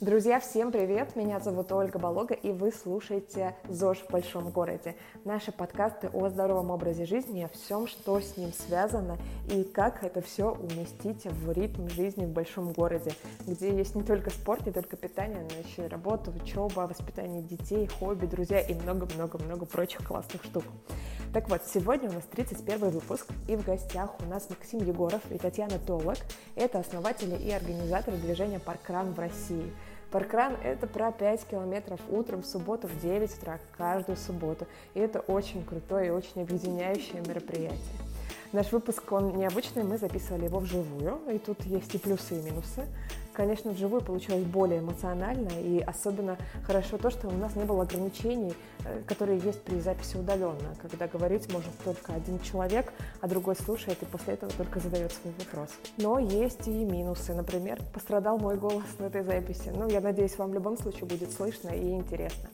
Друзья, всем привет! Меня зовут Ольга Болога, и вы слушаете ЗОЖ в большом городе. Наши подкасты о здоровом образе жизни, о всем, что с ним связано, и как это все уместить в ритм жизни в большом городе, где есть не только спорт, не только питание, но еще и работа, учеба, воспитание детей, хобби, друзья и много-много-много прочих классных штук. Так вот, сегодня у нас 31 выпуск, и в гостях у нас Максим Егоров и Татьяна Толок. Это основатели и организаторы движения «Паркран» в России – Паркран — это про 5 километров утром в субботу в 9 утра, каждую субботу. И это очень крутое и очень объединяющее мероприятие. Наш выпуск, он необычный, мы записывали его вживую, и тут есть и плюсы, и минусы. Конечно, вживую получилось более эмоционально, и особенно хорошо то, что у нас не было ограничений, э, которые есть при записи удаленно, когда говорить может только один человек, а другой слушает и после этого только задает свой вопрос. Но есть и минусы. Например, пострадал мой голос на этой записи. Ну, я надеюсь, вам в любом случае будет слышно и интересно.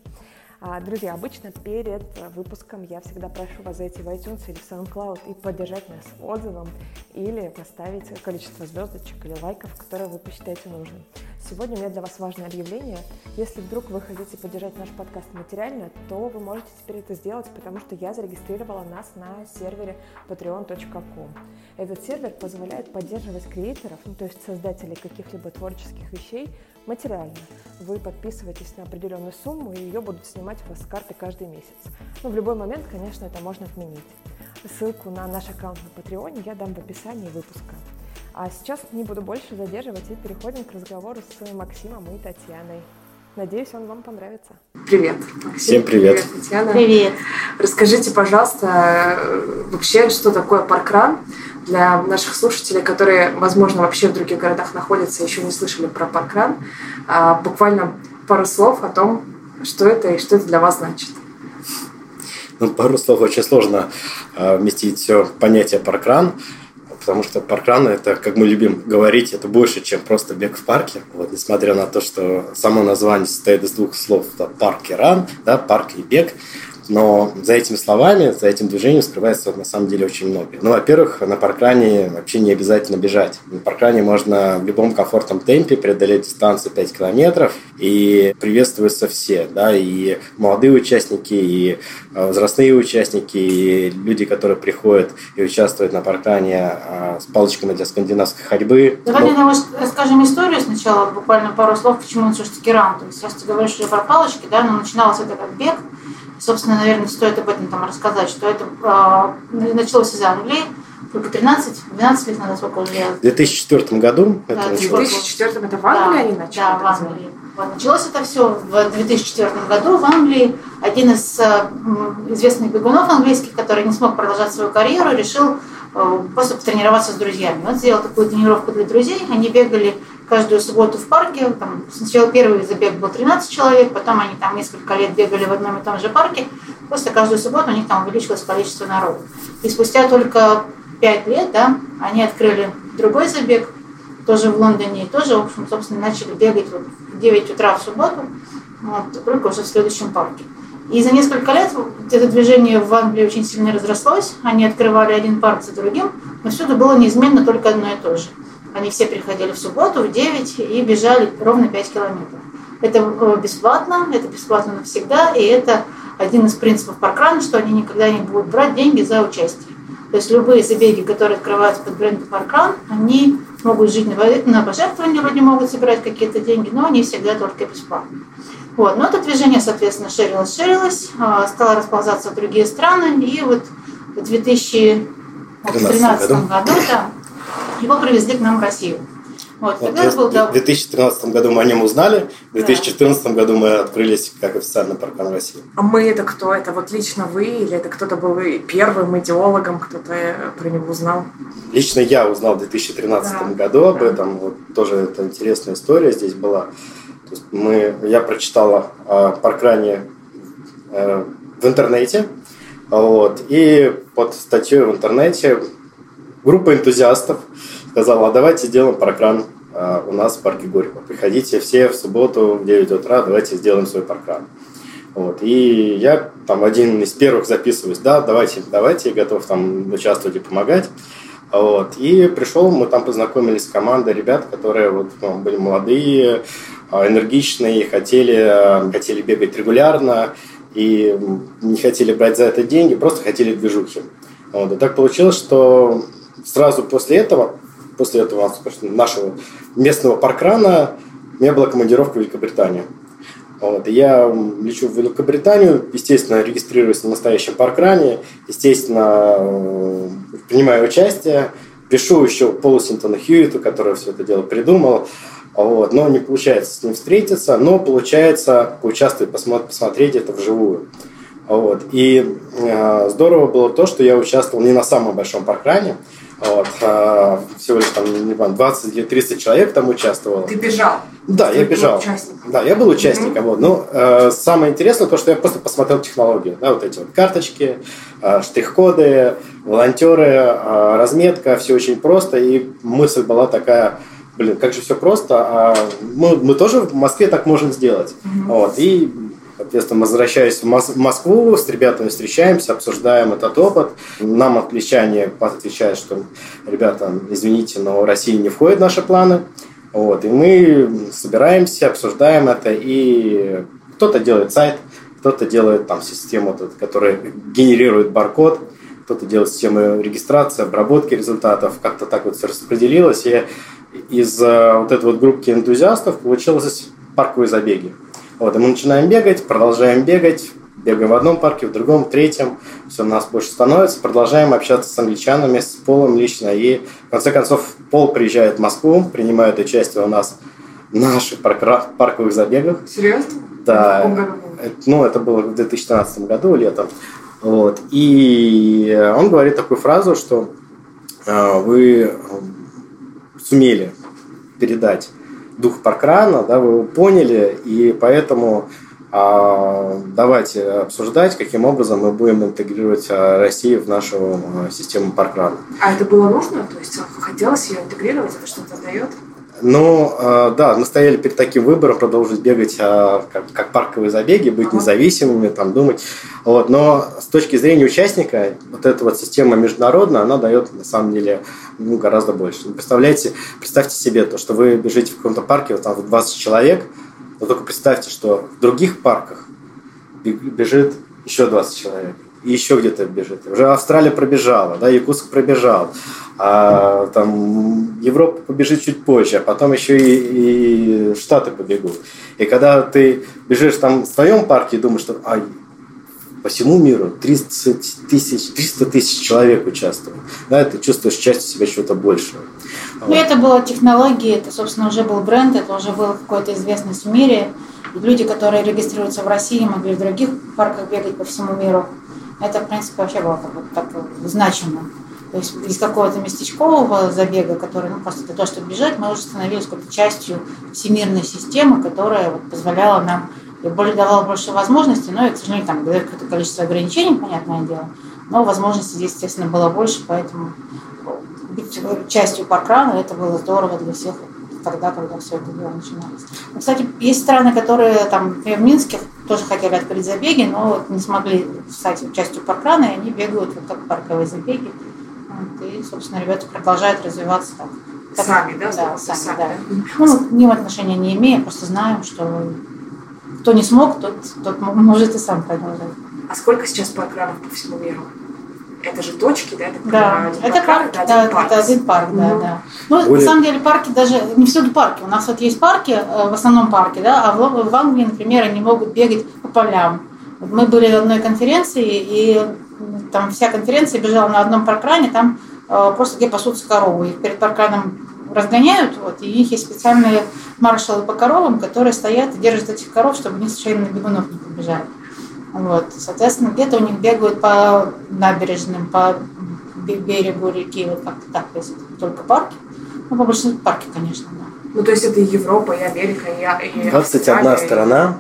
А, друзья, обычно перед выпуском я всегда прошу вас зайти в iTunes или в SoundCloud и поддержать нас отзывом или поставить количество звездочек или лайков, которые вы посчитаете нужным. Сегодня у меня для вас важное объявление. Если вдруг вы хотите поддержать наш подкаст материально, то вы можете теперь это сделать, потому что я зарегистрировала нас на сервере patreon.com. Этот сервер позволяет поддерживать креаторов, ну, то есть создателей каких-либо творческих вещей, материально. Вы подписываетесь на определенную сумму, и ее будут снимать у вас с карты каждый месяц. Ну, в любой момент, конечно, это можно отменить. Ссылку на наш аккаунт на Патреоне я дам в описании выпуска. А сейчас не буду больше задерживать и переходим к разговору с Максимом и Татьяной. Надеюсь, он вам понравится. Привет. Максим. Всем привет. Привет, Татьяна. Привет. Расскажите, пожалуйста, вообще, что такое паркран для наших слушателей, которые, возможно, вообще в других городах находятся, еще не слышали про паркран. А, буквально пару слов о том, что это и что это для вас значит. Ну, пару слов очень сложно а, вместить все понятие паркран потому что паркран это, как мы любим говорить, это больше, чем просто бег в парке. Вот, несмотря на то, что само название состоит из двух слов, это парк и ран, да, парк и бег. Но за этими словами, за этим движением скрывается на самом деле очень много. Ну, во-первых, на паркране вообще не обязательно бежать. На паркране можно в любом комфортном темпе преодолеть дистанцию 5 километров, и приветствуются все, да, и молодые участники, и э, возрастные участники, и люди, которые приходят и участвуют на паркране а, с палочками для скандинавской ходьбы. Давайте Но... расскажем историю сначала, буквально пару слов, почему он все-таки ран. То есть, раз ты говоришь про палочки, да, но начиналось это как бег, Собственно, наверное, стоит об этом там рассказать, что это э, началось из Англии, только 13-12 лет назад, сколько уже В 2004 году да, это началось. В 2004 это в Англии да, они начали? Да, в Англии. Вот, началось это все в 2004 году в Англии. Один из э, известных бегунов английских, который не смог продолжать свою карьеру, решил просто потренироваться с друзьями. Он сделал такую тренировку для друзей. Они бегали каждую субботу в парке. Там, сначала первый забег был 13 человек, потом они там несколько лет бегали в одном и том же парке. Просто каждую субботу у них там увеличилось количество народу. И спустя только 5 лет да, они открыли другой забег, тоже в Лондоне, и тоже, в общем, собственно, начали бегать вот в 9 утра в субботу, вот, только уже в следующем парке. И за несколько лет это движение в Англии очень сильно разрослось. Они открывали один парк за другим, но всюду было неизменно только одно и то же – они все приходили в субботу в 9 и бежали ровно 5 километров. Это э, бесплатно, это бесплатно навсегда, и это один из принципов паркрана, что они никогда не будут брать деньги за участие. То есть любые забеги, которые открываются под брендом паркран, они могут жить на, пожертвования, вроде могут собирать какие-то деньги, но они всегда только бесплатно. Вот. Но это движение, соответственно, ширилось, ширилось, а, стало расползаться в другие страны, и вот в 2013 году, году да, его привезли к нам в Россию. Вот, вот был, да. В 2013 году мы о нем узнали, в 2014 да. году мы открылись как официальный паркан России. А мы это кто? Это вот лично вы или это кто-то был первым идеологом, кто-то про него узнал? Лично я узнал в 2013 да. году об да. этом. Вот тоже это интересная история здесь была. Мы, я прочитала о паркране э, в интернете, вот, и под статьей в интернете группа энтузиастов сказала, а давайте сделаем паркран а, у нас в парке Горького. Приходите все в субботу в 9 утра, давайте сделаем свой паркран. Вот. И я там один из первых записываюсь, да, давайте, давайте, готов там участвовать и помогать. Вот. И пришел, мы там познакомились с командой ребят, которые вот, ну, были молодые, а, энергичные, хотели, хотели бегать регулярно и не хотели брать за это деньги, просто хотели движухи. Вот. И так получилось, что сразу после этого, после этого нашего местного паркрана, у меня была командировка в Великобританию. Вот. И я лечу в Великобританию, естественно, регистрируюсь на настоящем паркране, естественно, э, принимаю участие, пишу еще Полу Синтону Хьюиту, который все это дело придумал, вот, но не получается с ним встретиться, но получается поучаствовать, посмотреть это вживую. Вот. И э, здорово было то, что я участвовал не на самом большом паркране, вот, а, всего лишь там, не помню, 20 или 30 человек там участвовало. Ты бежал? Да, Ты я бежал. Да, я был участником. Mm-hmm. Вот. Ну, э, самое интересное то, что я просто посмотрел технологию. Да, вот эти вот карточки, э, штрих-коды, волонтеры, э, разметка, все очень просто. И мысль была такая, блин, как же все просто, а мы, мы тоже в Москве так можем сделать. Mm-hmm. Вот. И Соответственно, возвращаясь в Москву, с ребятами встречаемся, обсуждаем этот опыт. Нам англичане отвечают, что, ребята, извините, но Россия не входит в наши планы. Вот, и мы собираемся, обсуждаем это, и кто-то делает сайт, кто-то делает там систему, которая генерирует баркод, кто-то делает систему регистрации, обработки результатов, как-то так вот все распределилось, и из э, вот этой вот группки энтузиастов получилось парковые забеги. Вот, и мы начинаем бегать, продолжаем бегать, бегаем в одном парке, в другом, в третьем, все у нас больше становится, продолжаем общаться с англичанами, с Полом лично, и в конце концов Пол приезжает в Москву, принимает участие у нас в наших парковых забегах. Серьезно? Да. Ну, это было в 2013 году, летом. Вот. И он говорит такую фразу, что э, вы сумели передать дух паркрана, да, вы его поняли, и поэтому а, давайте обсуждать, каким образом мы будем интегрировать а, Россию в нашу а, систему паркрана. А это было нужно? То есть хотелось ее интегрировать? Это что-то дает? Ну, э, да, мы стояли перед таким выбором, продолжить бегать э, как, как парковые забеги, быть независимыми, там, думать. Вот. Но с точки зрения участника, вот эта вот система международная, она дает, на самом деле, ну, гораздо больше. Представляете, представьте себе то, что вы бежите в каком-то парке, вот там 20 человек, но только представьте, что в других парках бежит еще 20 человек еще где-то бежит. Уже Австралия пробежала, да, Якутск пробежал, а там Европа побежит чуть позже, а потом еще и, и Штаты побегут. И когда ты бежишь там в своем парке и думаешь, что ай, по всему миру 30 тысяч, 300 тысяч человек участвуют. Да, ты чувствуешь частью себя чего-то большего. Ну, вот. это была технология, это, собственно, уже был бренд, это уже был какой-то известность в мире. И люди, которые регистрируются в России, могли в других парках бегать по всему миру. Это, в принципе, вообще было как бы так значимо. То есть из какого-то местечкового забега, который ну, просто для того, чтобы бежать, мы уже становились какой-то частью всемирной системы, которая вот, позволяла нам и более, давала больше возможностей, но, и, к сожалению, там какое-то количество ограничений, понятное дело, но возможностей здесь, естественно, было больше, поэтому быть частью паркрана это было здорово для всех тогда, когда все это дело начиналось. Но, кстати, есть страны, которые там, в Минске тоже хотели открыть забеги, но вот не смогли стать частью паркрана, и они бегают вот как парковые забеги. Вот, и, собственно, ребята продолжают развиваться так. так сами, да? Да, сами, сами да. Ну, ни отношения не имеем, просто знаем, что кто не смог, тот, тот может и сам продолжать. А сколько сейчас паркранов по всему миру? Это же точки, да? Это, да, это парк, да, да, парк. это один парк, да, mm да. Ну, Более... на самом деле парки даже, не всюду парки. У нас вот есть парки, э, в основном парки, да, а в, в Англии, например, они могут бегать по полям. Мы были на одной конференции, и там вся конференция бежала на одном паркране, там э, просто где пасутся коровы. Их перед паркраном разгоняют, вот, и у них есть специальные маршалы по коровам, которые стоят и держат этих коров, чтобы они случайно на бегунов не побежали. Вот, соответственно, где-то у них бегают по набережным, по берегу реки, вот как-то так, если только парки. Ну, по большинству парки, конечно, да. Ну, то есть это и Европа, и Америка, и, и 21 Австралия, страна,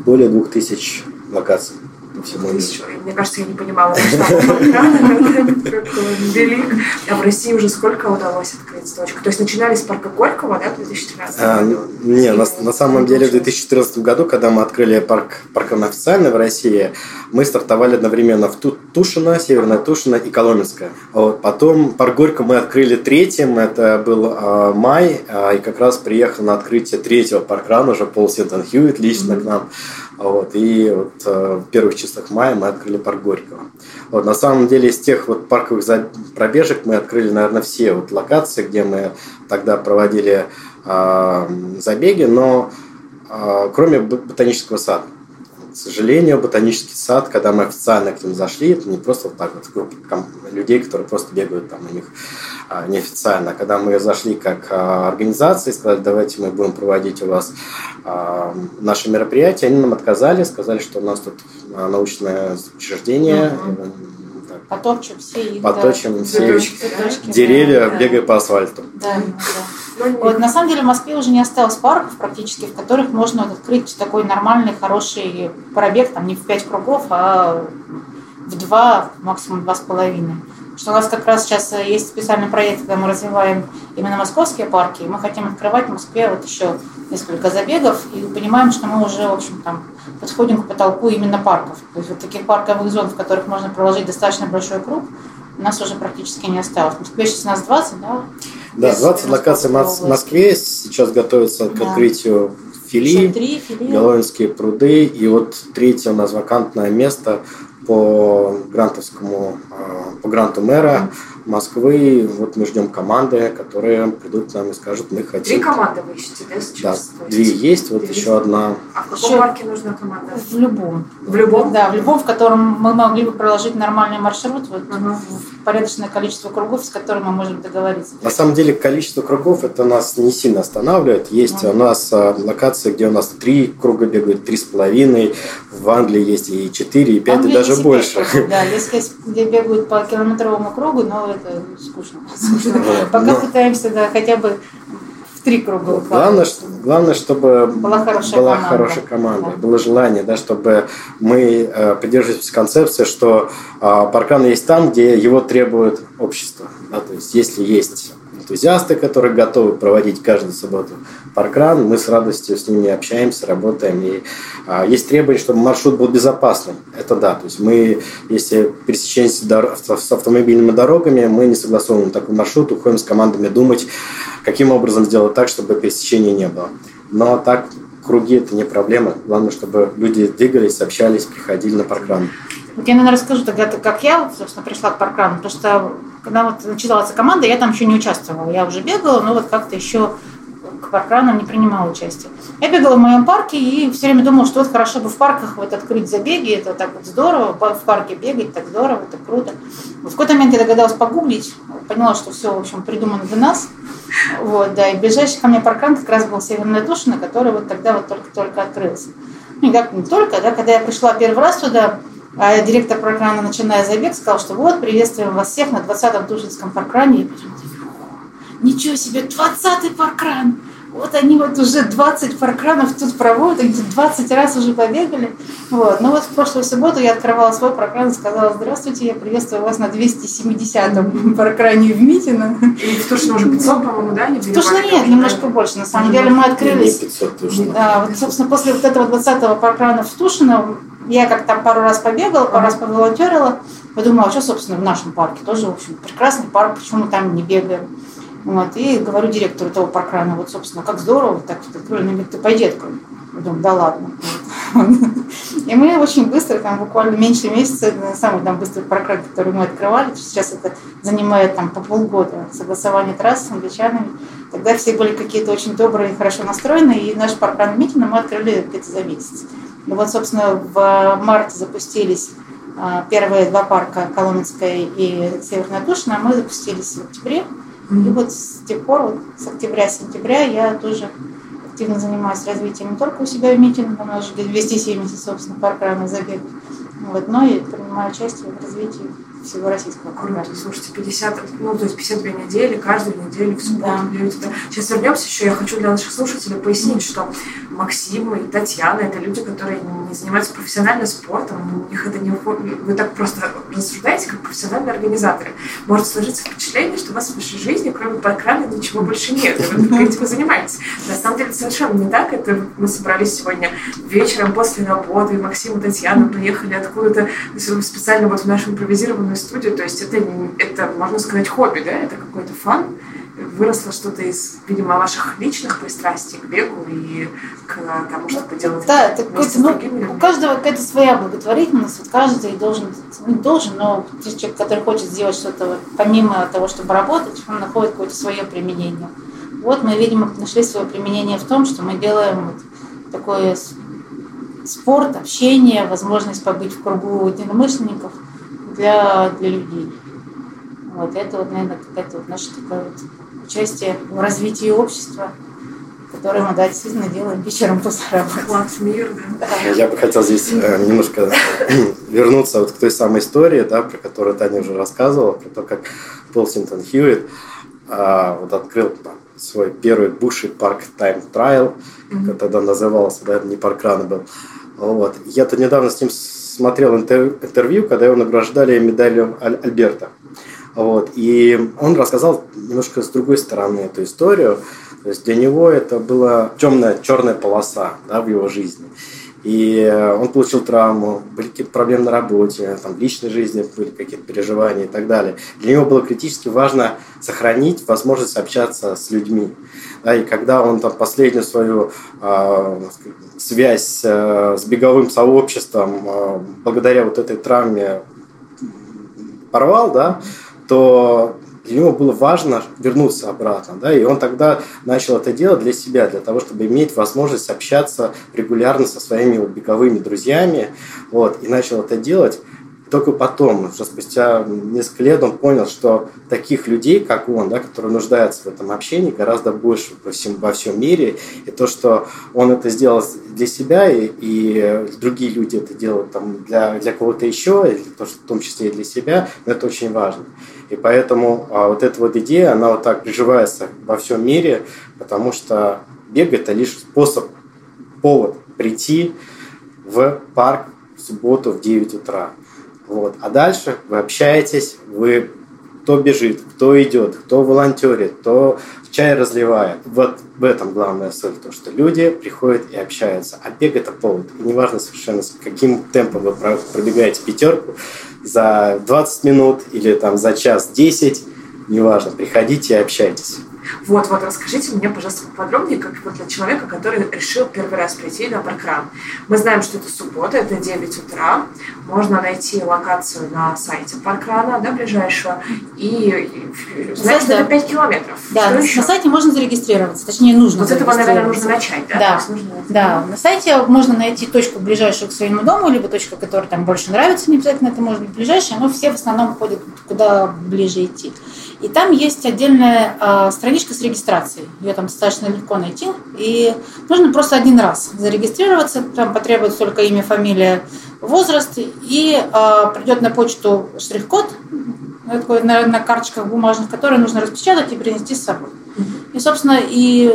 более двух тысяч локаций. Всему миру. Мне кажется, я не понимала он велик. А в России уже сколько удалось открыть точек? То есть начинали с парка Горького, да, в 2013 А, году? не, на, самом деле в получилось. 2014 году, когда мы открыли парк, паркан официально в России, мы стартовали одновременно в Ту- Тушино, Северная Тушино и Коломенское. Вот. Потом парк Горько мы открыли третьим, это был а, май, а, и как раз приехал на открытие третьего паркрана уже Пол Синтон Хьюитт лично к нам. Вот, и вот а, в первых числах мая мы открыли парк Горького. Вот, на самом деле из тех вот парковых пробежек мы открыли, наверное, все вот локации, где мы тогда проводили а, забеги, но а, кроме бо- ботанического сада. К сожалению, ботанический сад, когда мы официально к ним зашли, это не просто вот так вот группа ком- людей, которые просто бегают там у них а, неофициально. А Когда мы зашли как а, организация и сказали, давайте мы будем проводить у вас наши мероприятия, они нам отказали, сказали, что у нас тут научное учреждение, Мгм. Потопчем все их. поточим да. все Цветочки, Цветочки, деревья, да, бегая по асфальту. Да, да. Ну, Вот, на самом деле в Москве уже не осталось парков практически, в которых можно вот открыть такой нормальный, хороший пробег, там не в пять кругов, а в два, максимум два с половиной. Что у нас как раз сейчас э, есть специальный проект, когда мы развиваем именно московские парки, и мы хотим открывать в Москве вот еще несколько забегов, и понимаем, что мы уже, в общем, там подходим к потолку именно парков. То есть вот таких парковых зон, в которых можно проложить достаточно большой круг, у нас уже практически не осталось. В Москве сейчас у нас 20, да? Да, Из 20 локаций в Москве сейчас готовятся к Да. открытию фили, три филиала. Головинские пруды, и вот третье у нас вакантное место по грантовскому, а, по гранту мэра Москвы. Вот мы ждем команды, которые придут к нам и скажут, мы Три хотим. команды вы ищете, да, Да, сейчас? То две есть, вот Две еще есть. одна. А в каком Еще- парке нужна команда? В любом. В любом? Да, в любом, в котором мы могли бы проложить нормальный маршрут, вот, в порядочное количество кругов, с которыми мы можем договориться. На самом деле количество кругов это нас не сильно останавливает. Есть Мгм. у нас а, локации, где у нас три круга бегают, три с половиной. В Англии есть и четыре, и пять, и Англия даже есть и больше. пять кругов, Да, где бегают по километровому кругу, но это скучно. Пока но- пытаемся да, хотя бы в три круга Главное, что- главное, чтобы Была хорошая была команда. хорошая команда, Да. было желание, да, чтобы мы э, придерживались концепции, что э, паркан есть там, где его требует общество. Да, то есть, если есть энтузиасты, которые готовы проводить каждую субботу паркран, мы с радостью с ними общаемся, работаем. И а, есть требование, чтобы маршрут был безопасным. Это да. То есть мы, если пересечение с автомобильными дорогами, мы не согласовываем такой маршрут, уходим с командами думать, каким образом сделать так, чтобы пересечения не было. Но так круги это не проблема. Главное, чтобы люди двигались, общались, приходили на паркран. Вот я, наверное, расскажу тогда, как я, собственно, пришла к паркрану, потому что когда вот начиналась команда, я там еще не участвовала. Я уже бегала, но вот как-то еще к паркранам не принимала участие. Я бегала в моем парке и все время думала, что вот хорошо бы в парках вот открыть забеги, это так вот здорово, в парке бегать так здорово, это круто. Вот в какой-то момент я догадалась погуглить, поняла, что все, в общем, придумано для нас. Вот, да, и ближайший ко мне паркран как раз был Северная Тушина, который вот тогда вот только-только открылся. Ну, не как не только, да, когда я пришла первый раз туда, директор паркрана, начиная забег, сказал, что вот, приветствуем вас всех на 20-м Тушинском паркране. И почему ничего себе, 20-й паркран! Вот они вот уже 20 паркранов тут проводят, они тут 20 раз уже побегали. Вот. Но вот в прошлую субботу я открывала свой паркран и сказала, здравствуйте, я приветствую вас на 270-м паркране в Митино. И в Тушино уже 500, по-моему, да? не Тушно перевалили? нет, немножко больше. На самом деле мы открылись Не 500 точно. да, вот, собственно, после вот этого 20-го паркрана в Тушино, я как там пару раз побегала, пару раз поволонтерила, подумала, а что, собственно, в нашем парке тоже, в общем, прекрасный парк, почему мы там не бегаем. Вот, и говорю директору этого паркрана, вот, собственно, как здорово, так открыли, говорит, ты пойди открой. Я думаю, да ладно. И мы очень быстро, там буквально меньше месяца, самый там быстрый паркран, который мы открывали, сейчас это занимает там по полгода согласование трасс с англичанами. Тогда все были какие-то очень добрые хорошо настроенные, и наш паркран Митина мы открыли где-то за месяц. И вот, собственно, в марте запустились а, первые два парка, Коломенская и Северная Тушина, мы запустились в октябре. И вот с тех пор, вот с октября-сентября я тоже активно занимаюсь развитием не только у себя в Митине, у нас уже 270, собственно, паркранных забегов, вот, но и принимаю участие в развитии всего российского Круто, слушайте, 50, ну, то есть 52 недели, каждую неделю в субботу. Да. Сейчас вернемся еще, я хочу для наших слушателей пояснить, что Максим и Татьяна это люди, которые не занимаются профессиональным спортом, у них это не вы так просто рассуждаете, как профессиональные организаторы. Может сложиться впечатление, что у вас в вашей жизни, кроме паркрана, ничего больше нет, и вы только этим занимаетесь. На самом деле совершенно не так, это мы собрались сегодня вечером после работы, Максим и Татьяна приехали откуда-то специально вот в нашу импровизированную студию, то есть это, это можно сказать, хобби, да, это какой-то фан, выросло что-то из, видимо, ваших личных пристрастий к бегу и к тому, чтобы делать Да, это ну, у каждого какая-то своя благотворительность, вот каждый должен, не должен, но человек, который хочет сделать что-то помимо того, чтобы работать, он находит какое-то свое применение. Вот мы, видимо, нашли свое применение в том, что мы делаем вот такое спорт, общение, возможность побыть в кругу единомышленников для, для людей. Вот это вот, наверное, какая-то вот наша такая вот участие в развитии общества, которое мы, да, действительно делаем вечером после работы. Мир, да. Я бы хотел здесь э, немножко вернуться вот к той самой истории, да, про которую Таня уже рассказывала, про то, как Пол Синтон Хьюитт а, вот открыл свой первый буши парк Time Trial, mm-hmm. как тогда назывался, да, не парк ран был. Вот. Я-то недавно с ним смотрел интервью, когда его награждали медалью Аль- Альберта. Вот. И он рассказал немножко с другой стороны эту историю. То есть для него это была темная, черная полоса да, в его жизни. И он получил травму, были какие-то проблемы на работе, там, в личной жизни были какие-то переживания и так далее. Для него было критически важно сохранить возможность общаться с людьми. Да, и когда он там последнюю свою э, связь э, с беговым сообществом э, благодаря вот этой травме порвал, да, то для него было важно вернуться обратно. Да, и он тогда начал это делать для себя, для того, чтобы иметь возможность общаться регулярно со своими беговыми друзьями. Вот, и начал это делать. Только потом, уже спустя несколько лет, он понял, что таких людей, как он, да, которые нуждаются в этом общении, гораздо больше во всем, во всем мире. И то, что он это сделал для себя, и, и другие люди это делают там, для, для кого-то еще, и то, что, в том числе и для себя, это очень важно. И поэтому а, вот эта вот идея, она вот так приживается во всем мире, потому что бег это лишь способ, повод прийти в парк в субботу в 9 утра. Вот. А дальше вы общаетесь, вы кто бежит, кто идет, кто волонтерит, кто чай разливает. Вот в этом главная соль, то, что люди приходят и общаются. А бег это повод. И неважно совершенно, с каким темпом вы пробегаете пятерку, за 20 минут или там за час 10, неважно, приходите и общайтесь. Вот, вот, расскажите мне, пожалуйста, поподробнее, как вот для человека, который решил первый раз прийти на паркран. Мы знаем, что это суббота, это 9 утра. Можно найти локацию на сайте паркрана, да, ближайшего, и, и это 5 километров. Да, что на, еще? сайте можно зарегистрироваться, точнее, нужно Вот этого, наверное, нужно начать, да? Да, нужно... да. на сайте можно найти точку ближайшую к своему дому, либо точку, которая там больше нравится, не обязательно это может быть ближайшая, но все в основном ходят куда ближе идти. И там есть отдельная э, страничка с регистрацией. Ее там достаточно легко найти. И нужно просто один раз зарегистрироваться. Там потребуется только имя, фамилия, возраст. И э, придет на почту штрих-код такой, на, на карточках бумажных, которые нужно распечатать и принести с собой. И, собственно, и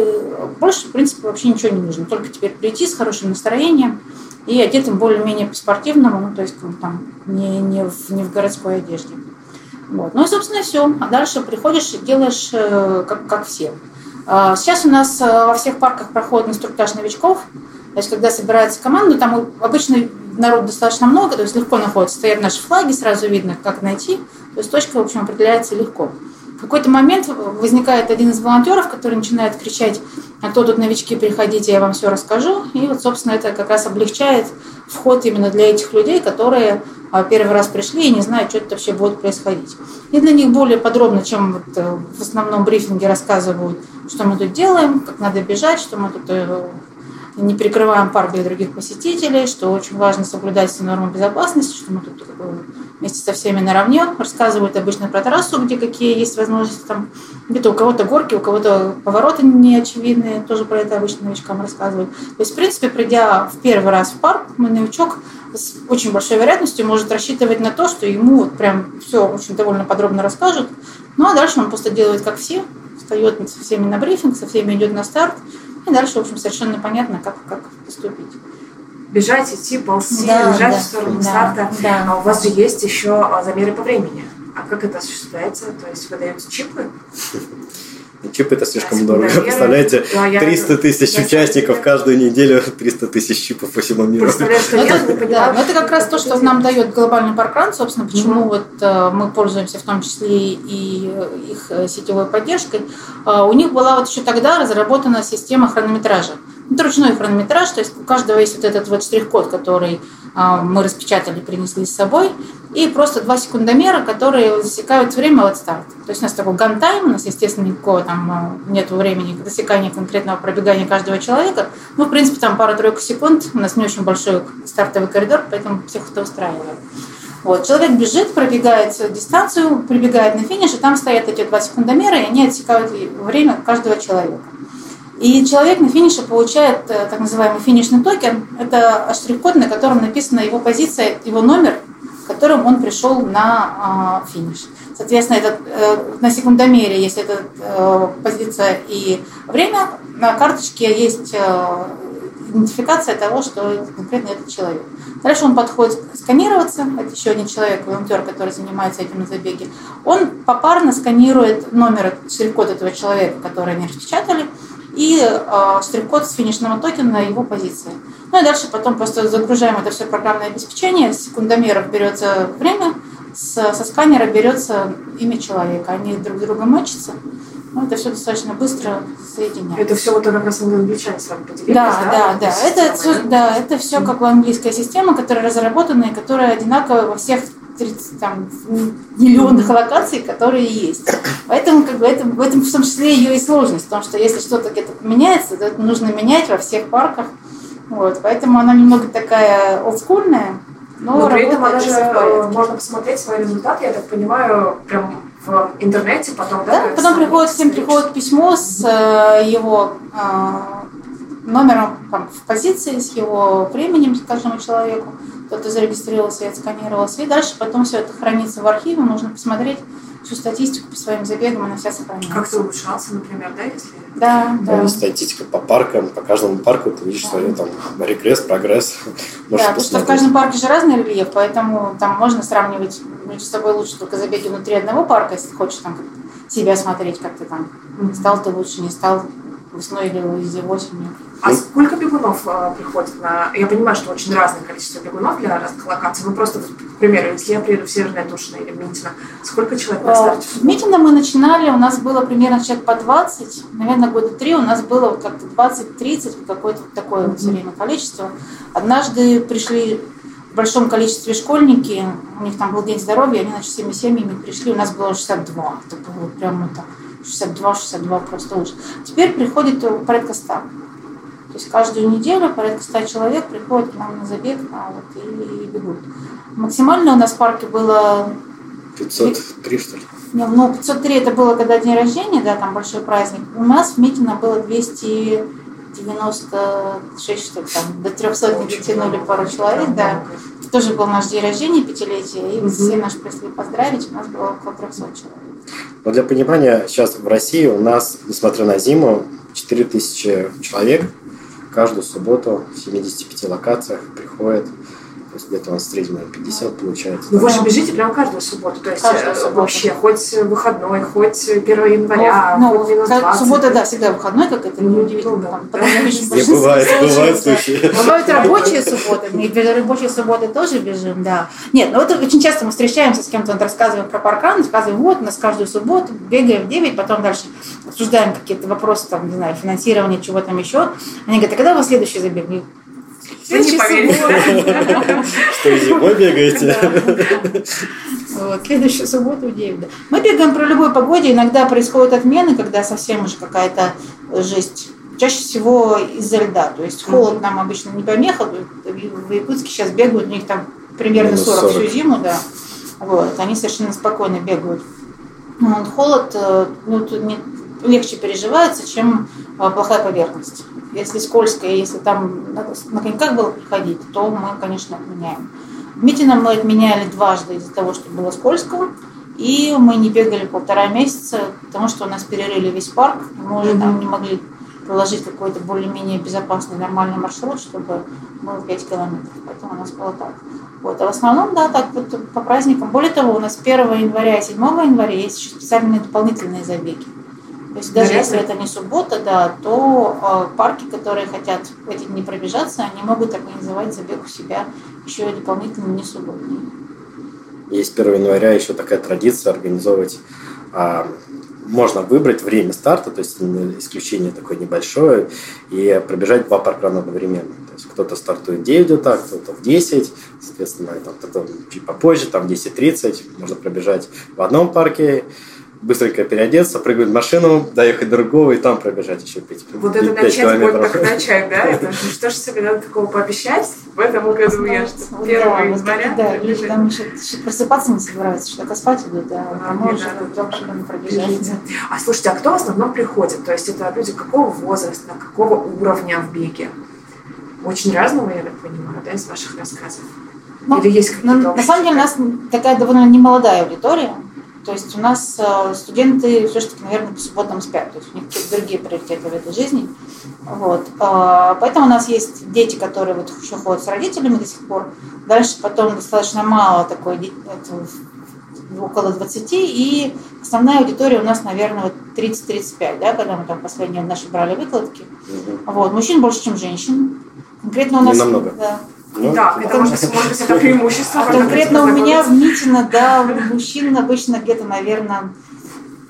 больше, в принципе, вообще ничего не нужно. Только теперь прийти с хорошим настроением и одетым более-менее по-спортивному, ну, то есть там, не, не, в, не в городской одежде. Вот. Ну и, собственно, все. А дальше приходишь и делаешь э, как, как все. А, сейчас у нас э, во всех парках проходит инструктаж новичков. То есть, когда собирается команда, там обычно народ достаточно много, то есть легко находится. Стоят наши флаги, сразу видно, как найти. То есть точка, в общем, определяется легко. Какой-то момент возникает один из волонтеров, который начинает кричать, а кто тут новички, приходите, я вам все расскажу. И вот, собственно, это как раз облегчает вход именно для этих людей, которые а, первый раз пришли и не знают, что это вообще будет происходить. И для них более подробно, чем вот э, в основном брифинге рассказывают, что мы тут делаем, как надо бежать, что мы тут э, не перекрываем парк для других посетителей, что очень важно соблюдать все нормы безопасности, что мы тут вместе со всеми наравне рассказывают обычно про трассу, где какие есть возможности, там где-то у кого-то горки, у кого-то повороты неочевидные, тоже про это обычно новичкам рассказывают. То есть, в принципе, придя в первый раз в парк, мой новичок с очень большой вероятностью может рассчитывать на то, что ему вот прям все очень довольно подробно расскажут. Ну а дальше он просто делает как все, встает со всеми на брифинг, со всеми идет на старт, и дальше, в общем, совершенно понятно, как, как поступить. Бежать, идти, ползти, Да, бежать да, в сторону да, старта. да. А у вас же есть еще а, замеры по времени. А как это осуществляется? То есть выдаются чипы? Чип это слишком А дорого. Представляете, Да, я- 300 тысяч я участников себе- каждую неделю, 300 тысяч чипов по всему миру. Ну, я это, не да, но это как раз то, что нам дает глобальный паркран, собственно, почему Мгм. вот э, мы пользуемся в том числе и э, их э, сетевой поддержкой. А, у них была вот еще тогда разработана система хронометража. Это ручной хронометраж, то есть у каждого есть вот этот вот штрих-код, который а, мы распечатали, принесли с собой, и просто два секундомера, которые засекают время от старта. То есть у нас такой гантайм, у нас, естественно, никакого там нет времени засекания конкретного пробегания каждого человека. Ну, в принципе, там пара-тройка секунд, у нас не очень большой стартовый коридор, поэтому всех это устраивает. Вот. Человек бежит, пробегает дистанцию, прибегает на финиш, и там стоят эти два секундомера, и они отсекают время каждого человека. И человек на финише получает э, так называемый финишный токен. Это штрих-код, на котором написана его позиция, его номер, которым он пришел на э, финиш. Соответственно, этот, э, на секундомере есть эта э, позиция и время. На карточке есть э, идентификация того, что конкретно этот человек. Дальше он подходит сканироваться, это еще один человек, волонтер, который занимается этим на забеге. Он попарно сканирует номер, штрих-код этого человека, который они распечатали, и э, штрих-код с финишного токена на его позиции. Ну и дальше потом просто загружаем это все программное обеспечение, с секундомеров берется время, с, со сканера берется имя человека, они друг с другом матчатся. Ну, это все достаточно быстро соединяется. Это все вот как раз англичане с вами поделились, Да, да, да. вот Это, всё- да, это все как английская система, которая разработана и которая одинаковая во всех 30, там, миллионных локаций, которые есть. Поэтому как бы это, в этом в том числе ее и сложность, потому что если что-то где-то меняется, то это нужно менять во всех парках. Вот, поэтому она немного такая олдскульная, но, Но при этом она же можно посмотреть свои результаты, я так понимаю, прям в интернете, потом, да? Да, потом приходит, всем приходит письмо с э, его э, номером там, в позиции, с его временем каждому человеку. Кто-то зарегистрировался и отсканировался. И дальше потом все это хранится в архиве, можно посмотреть всю статистику по своим забегам, она вся сохраняется. Как ты улучшался, например, да, если... Да, да. Да, Статистика по паркам, по каждому парку ты видишь свое там регресс, прогресс. Да, потому что в каждом парке же разный рельеф, поэтому там можно сравнивать между собой лучше только забеги внутри одного парка, если хочешь там себя смотреть, как ты там стал ты лучше, не стал условили или 8 лет. А сколько бегунов а, приходит на... Я понимаю, что очень разное количество бегунов для разных локаций. Ну, просто, к примеру, если я приеду в Северное Тушино или в Митино, сколько человек на а, старте? В Митино мы начинали, у нас было примерно человек по 20. Наверное, года три у нас было вот как-то 20-30, какое-то такое mm-hmm. все время количество. Однажды пришли в большом количестве школьники, у них там был день здоровья, они, значит, всеми семьями пришли, у нас было 62. Это было прямо так 62, 62 просто ужас. Теперь приходит э, порядка 100. То есть каждую неделю порядка 100 человек приходят к нам на забег а вот, и, и бегут. Максимально у нас в парке было... 503, что ли? Не, ну, 503 это было когда день рождения, да, там большой праздник. У нас в Митино было 296, что ли, там, до 300 не дотянули пару человек, да. Это тоже был наш день рождения, пятилетие, и угу. все наши пришли поздравить, у нас было около 300 человек. Но для понимания, сейчас в России у нас, несмотря на зиму, 4000 человек каждую субботу в 75 локациях приходят. То есть где-то у нас в наверное, 50 получается. Ну, вы же Да. бежите прям каждую субботу, то есть Каждую э, субботу. вообще, хоть выходной, хоть 1 января, ну, хоть минус как- 20. суббота, да, всегда выходной, как это Ну, неудивительно. ну, да. Там, Не большинство бывает, случаев, бывают да. случаи. Бывают рабочие субботы, мы без рабочей субботы тоже бежим, да. Нет, ну вот очень часто мы встречаемся с кем-то, он рассказывает про паркран, рассказываем, вот, у нас каждую субботу бегаем в 9, потом дальше обсуждаем какие-то вопросы, там, не знаю, финансирование, чего там еще. Они говорят, а когда у вас следующий забег? Вы не «Следующая поверите. суббота». Что, и зимой бегаете? Вот, следующую субботу в 9, да. Мы бегаем про любой погоде, иногда происходят отмены, когда совсем уже какая-то жесть чаще всего из-за льда. То есть холод нам обычно не помеха. В Якутске сейчас бегают, у них там примерно 40, 40. всю зиму, да. Вот, они совершенно спокойно бегают. Но холод э, ну, тут не, легче переживается, чем э, плохая поверхность. Если скользкая, если там на коньках было приходить, то мы, конечно, отменяем. В Митино мы отменяли дважды из-за того, что было скользко. И мы не бегали полтора месяца, потому что у нас перерыли весь парк. Мы уже там не могли проложить какой-то более-менее безопасный, нормальный маршрут, чтобы было 5 километров. Поэтому у нас было так. Вот. А в основном, да, так вот по праздникам. Более того, у нас 1 января и 7 января есть еще специальные дополнительные забеги. То есть даже если это не суббота, да, то э, парки, которые хотят в эти дни пробежаться, они могут организовать забег у себя еще и дополнительно не субботний. Есть 1 января еще такая традиция организовывать а, можно выбрать время старта, то есть исключение такое небольшое, и пробежать два паркрана одновременно. То есть кто-то стартует в 9 утра, кто-то в 10, соответственно, там, кто-то чуть попозже, там 10.30, можно пробежать в одном парке, быстренько переодеться, прыгнуть в машину, доехать до другого и там пробежать еще 5 Вот это начать будет как начать, да? Это что же себе надо такого пообещать в этом году? Я что, 1 января? Да, люди там еще просыпаться не собираются, что-то спать идут, да, а мы уже не пробежать. А слушайте, а кто в основном приходит? То есть это люди какого возраста, какого уровня в беге? Очень разного, я так понимаю, да, из ваших рассказов? Ну, Или есть какие-то ну, На самом деле у нас такая довольно немолодая аудитория, то есть у нас э, студенты все-таки, наверное, по субботам спят, то есть у них какие-то другие приоритеты в этой жизни. Вот. А, поэтому у нас есть дети, которые вот еще ходят с родителями до сих пор. Дальше потом достаточно мало такой, около 20, и основная аудитория у нас, наверное, вот 30-35, да, когда мы там последние наши брали выкладки. Вот. Мужчин больше, чем женщин. Конкретно у нас... Не намного. Да. Ну, да, это может быть, может быть это преимущество. А конкретно у меня в Митино, да, у мужчин обычно где-то, наверное,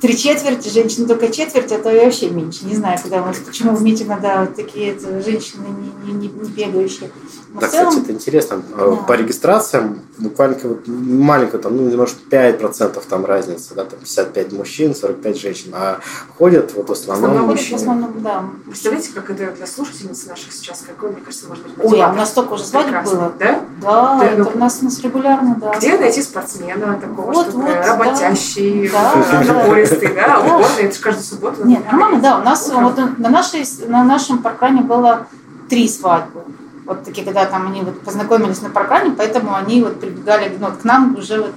три четверти, женщин только четверть, а то и вообще меньше. Не знаю, куда может, почему в Митино, да, вот такие женщины не, не, не бегающие. Но да, целом, кстати, это интересно. Да. По регистрациям буквально вот, маленькая, там, ну, может, 5% там разница, да, там 55 мужчин, 45 женщин, а ходят вот в основном, основном мужчины. В основном, да. Представляете, как это для слушательниц наших сейчас, какой, мне кажется, может быть, Ой, а у нас столько уже свадеб было. Да? Да, да это ну, у, нас, у нас регулярно, да. Где найти спортсмена такого, вот, чтобы вот, работящий, да. напористый, да, угодный, это же каждую субботу. Нет, нормально, да, у нас вот на, нашей, на нашем паркране было три свадьбы вот такие, когда там они вот познакомились на программе, поэтому они вот прибегали ну, вот к нам уже вот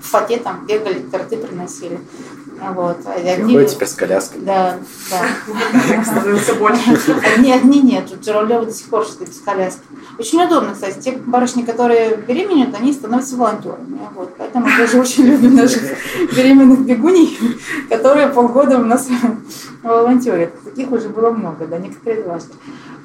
в фате там бегали, торты приносили. Вот. А одни, Ходит теперь с коляской. Да, да. Становится больше. Одни, одни нет, тут Журавлева до сих пор что без коляски. Очень удобно, кстати. Те барышни, которые беременеют, они становятся волонтерами. Вот. Поэтому мы тоже очень любим наших беременных бегуней, которые полгода у нас волонтерят. Таких уже было много, да, некоторые дважды.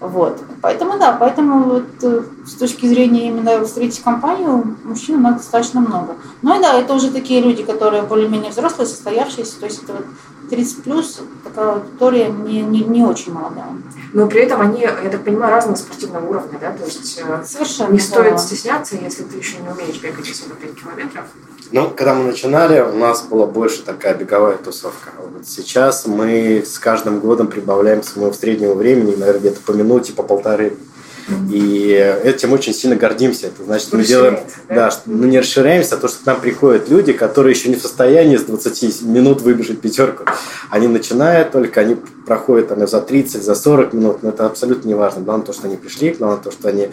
Вот. Поэтому да, поэтому вот, э, с точки зрения именно встретить компанию, мужчин у нас достаточно много. Ну и да, это уже такие люди, которые более-менее взрослые, состоявшиеся, то есть это вот 30 плюс, такая аудитория не, не, не очень молодая. Но при этом они, я так понимаю, разного спортивного уровня, да? То есть э, Совершенно, не стоит да. стесняться, если ты еще не умеешь бегать эти 5 километров. Ну, когда мы начинали, у нас была больше такая беговая тусовка. Вот сейчас мы с каждым годом прибавляемся мы в среднего времени, наверное, где-то по минуте, по полторы. И этим очень сильно гордимся. Это значит, мы делаем, да, да мы не расширяемся, а то, что к нам приходят люди, которые еще не в состоянии с 20 минут выбежать пятерку. Они начинают только, они проходят там, за 30, за 40 минут, но это абсолютно не важно. Главное то, что они пришли, главное то, что они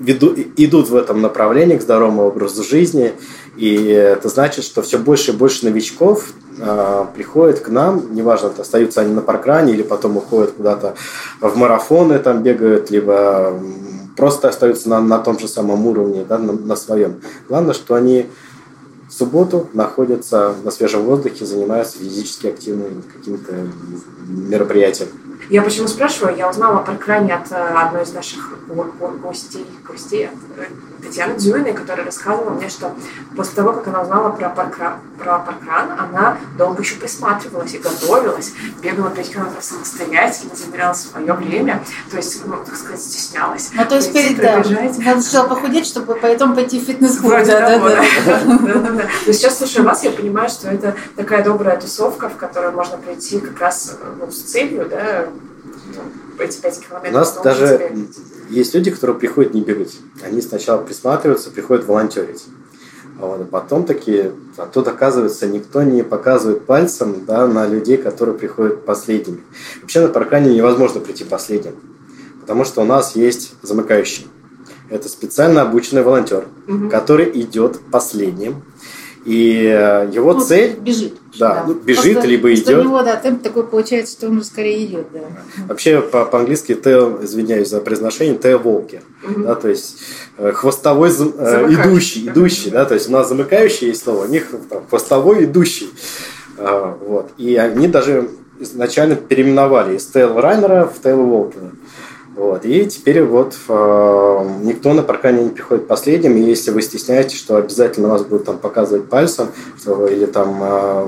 веду, идут в этом направлении к здоровому образу жизни. И это значит, что все больше и больше новичков э, приходят к нам, неважно, остаются они на паркране или потом уходят куда-то в марафоны, там бегают, либо просто остаются на, на том же самом уровне, да, на, на своем. Главное, что они в субботу находятся на свежем воздухе, занимаются физически активными какими-то мероприятиями. Я почему спрашиваю? Я узнала про крайне от э, одной из наших гостей, гостей э, Татьяны Дзюиной, которая рассказывала мне, что после того, как она узнала про паркран, про паркран она долго еще присматривалась и готовилась, бегала 5 километров самостоятельно, замеряла свое время, то есть, ну, так сказать, стеснялась. Ну, то есть перед, да, надо сначала похудеть, чтобы потом пойти в фитнес-клуб. Да, да, да. Но сейчас, слушая вас, я понимаю, что это такая добрая тусовка, в которую можно прийти как раз ну, с целью, да, эти 5 километров. У нас даже есть люди, которые приходят не бегать. Они сначала присматриваются, приходят волонтерить. Вот, а потом такие, а тут оказывается, никто не показывает пальцем да, на людей, которые приходят последними. Вообще на паркране невозможно прийти последним, потому что у нас есть замыкающий. Это специально обученный волонтер, угу. который идет последним. И э, его ну, цель... Бежит. Да, да. Ну, бежит, просто, либо идет. у него, да, темп такой получается, что он скорее идет, да. Вообще по- по-английски Т, извиняюсь за произношение, Т волки. Угу. Да, то есть э, хвостовой э, идущий, идущий, да, то есть у нас замыкающий есть слово, у них там, хвостовой идущий. Э, вот. И они даже изначально переименовали из Тейл Райнера в Тейл Волкина. Вот. И теперь вот э, никто на паркане не приходит последним. И если вы стесняетесь, что обязательно вас будут там показывать пальцем, что, или там э,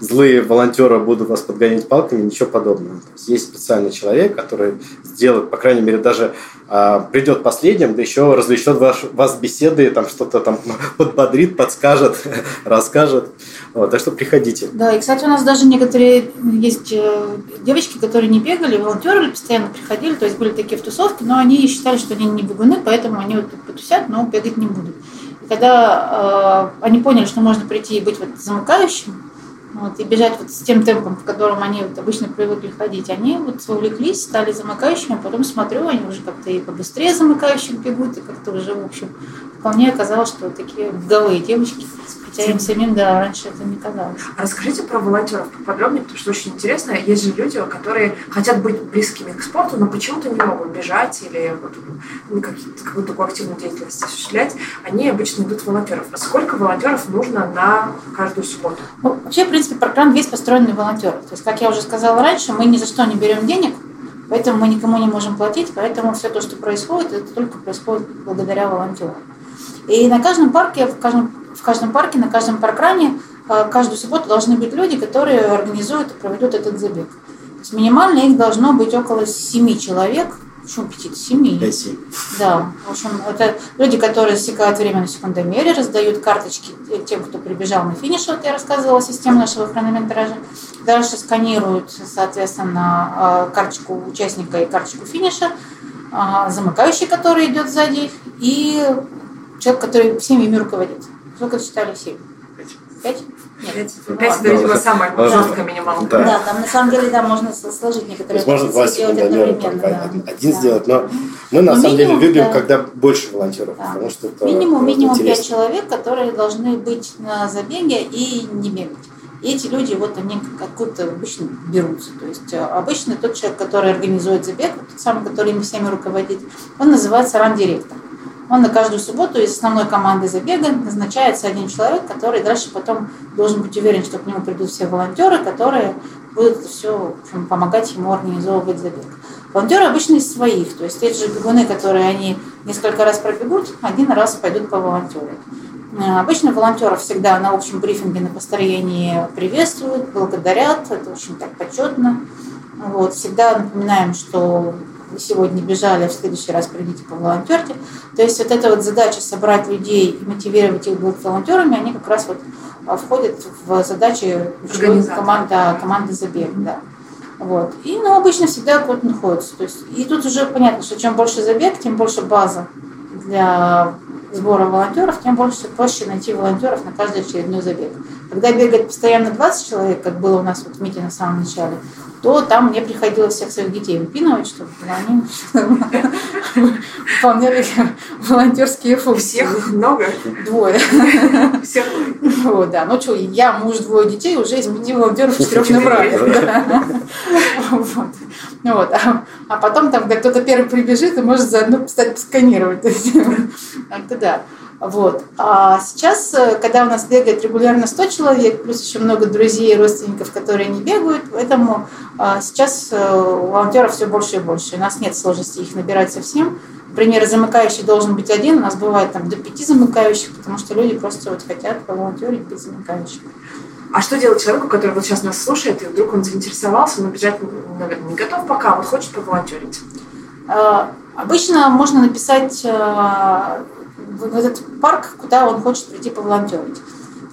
злые волонтеры будут вас подгонять палками, ничего подобного. Есть, есть специальный человек, который сделает, по крайней мере, даже э, придет последним, да еще развлечет ваш, вас беседой, там что-то там подбодрит, подскажет, расскажет. Вот, так что приходите. Да, и, кстати, у нас даже некоторые есть э, девочки, которые не бегали, волонтеры постоянно приходили, то есть были такие в тусовке, но они считали, что они не бегуны, поэтому они вот потусят, но бегать не будут. И когда э, они поняли, что можно прийти и быть вот замыкающим, вот, и бежать вот с тем темпом, в котором они вот обычно привыкли ходить, они вот вовлеклись, стали замыкающими, а потом смотрю, они уже как-то и побыстрее замыкающих бегут, и как-то уже, в общем, вполне оказалось, что такие беговые девочки, хотя им самим, да, раньше это не казалось. А расскажите про волонтеров поподробнее, потому что очень интересно. Есть же люди, которые хотят быть близкими к спорту, но почему-то не могут бежать или вот, ну, какую-то такую активную деятельность осуществлять. Они обычно идут волонтеров. А сколько волонтеров нужно на каждую субботу? Ну, вообще, в принципе, программ весь построен на волонтерах. То есть, как я уже сказала раньше, мы ни за что не берем денег, Поэтому мы никому не можем платить, поэтому все то, что происходит, это только происходит благодаря волонтерам. И на каждом парке, в каждом, в каждом парке, на каждом паркране э, каждую субботу должны быть люди, которые организуют и проведут этот забег. То есть минимально их должно быть около семи человек, Почему пяти? Семи. Да. В общем, это люди, которые засекают время на секундомере, раздают карточки тем, кто прибежал на финиш. Вот я рассказывала систему нашего хронометража. Дальше сканируют, соответственно, э, карточку участника и карточку финиша, э, замыкающий, который идет сзади, и человек, который всеми ими руководит. Сколько считали семь? Пять? Нет. Пять, это, видимо, самая жесткая минималка. Да. да, там на самом деле, да, можно сложить некоторые Можно два секундомера, да. один да. сделать, но мы на ну, самом минимум, деле любим, да. когда больше волонтеров, да. потому что это Минимум, минимум пять человек, которые должны быть на забеге и не бегать. И эти люди, вот они откуда-то обычно берутся. То есть э, обычно тот человек, который организует забег, тот самый, который ими всеми руководит, он называется ран-директор. Он на каждую субботу из основной команды забега назначается один человек, который дальше потом должен быть уверен, что к нему придут все волонтеры, которые будут все общем, помогать ему организовывать забег. Волонтеры обычно из своих, то есть те же бегуны, которые они несколько раз пробегут, один раз пойдут по волонтеру. Э, обычно волонтеров всегда на общем брифинге на построении приветствуют, благодарят, это очень так почетно. Вот. Всегда напоминаем, что сегодня бежали, а в следующий раз придите по волонтерке. То есть вот эта вот задача собрать людей и мотивировать их быть волонтерами, они как раз вот а, входят в задачи команды, команды забег. Да. Вот. И ну, обычно всегда кто-то находится. То есть, и тут уже понятно, что чем больше забег, тем больше база для сбора волонтеров, тем больше проще найти волонтеров на каждый очередной забег. Когда бегает постоянно 20 человек, как было у нас вот в МИТе на самом начале, то там мне приходилось всех своих детей выпинывать, чтобы они выполняли волонтерские функции. Всех много? Двое. Всех Вот, да. Ну что, я, муж, двое детей, уже из пяти волонтеров четырех набрали. Вот. Вот. А, а потом, там, когда кто-то первый прибежит, и может заодно стать посканировать. Есть, да. Вот. А сейчас, э, когда у нас бегает регулярно 100 человек, плюс еще много друзей и родственников, которые не бегают, поэтому а, сейчас э, волонтеров все больше и больше. У нас нет сложности их набирать совсем. Например, замыкающий должен быть один, у нас бывает там до пяти замыкающих, потому что люди просто вот хотят поволонтерить быть замыкающим. А что делать человеку, который вот сейчас нас слушает, и вдруг он заинтересовался, но бежать, наверное, не готов пока, а вот хочет поволонтерить? А, обычно можно написать в этот парк, куда он хочет прийти поволонтерить.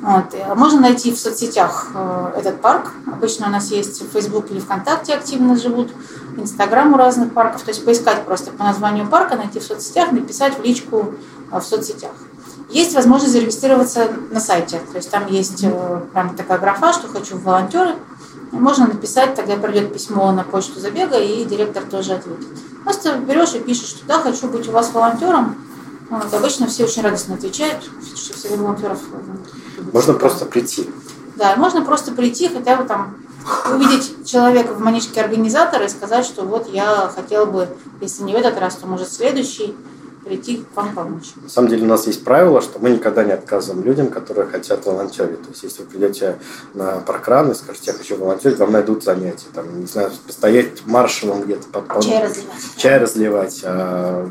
Вот. Можно найти в соцсетях э, этот парк. Обычно у нас есть в Facebook или ВКонтакте активно живут, Инстаграм у разных парков. То есть поискать просто по названию парка, найти в соцсетях, написать в личку э, в соцсетях. Есть возможность зарегистрироваться на сайте. То есть там есть э, прям такая графа, что хочу в волонтеры. Можно написать, тогда придет письмо на почту забега, и директор тоже ответит. Просто берешь и пишешь, что да, хочу быть у вас волонтером. Вот, обычно все очень радостно отвечают, что все волонтеров можно просто прийти. Да, можно просто прийти, хотя бы там увидеть человека в манишке организатора и сказать, что вот я хотел бы, если не в этот раз, то может следующий, прийти к вам помочь. На самом деле у нас есть правило, что мы никогда не отказываем людям, которые хотят волонтерить. То есть если вы придете на паркран и скажете, я хочу волонтерить, вам найдут занятия. Там, не знаю, постоять маршалом где-то. Под, чай разливать. Чай разливать. А,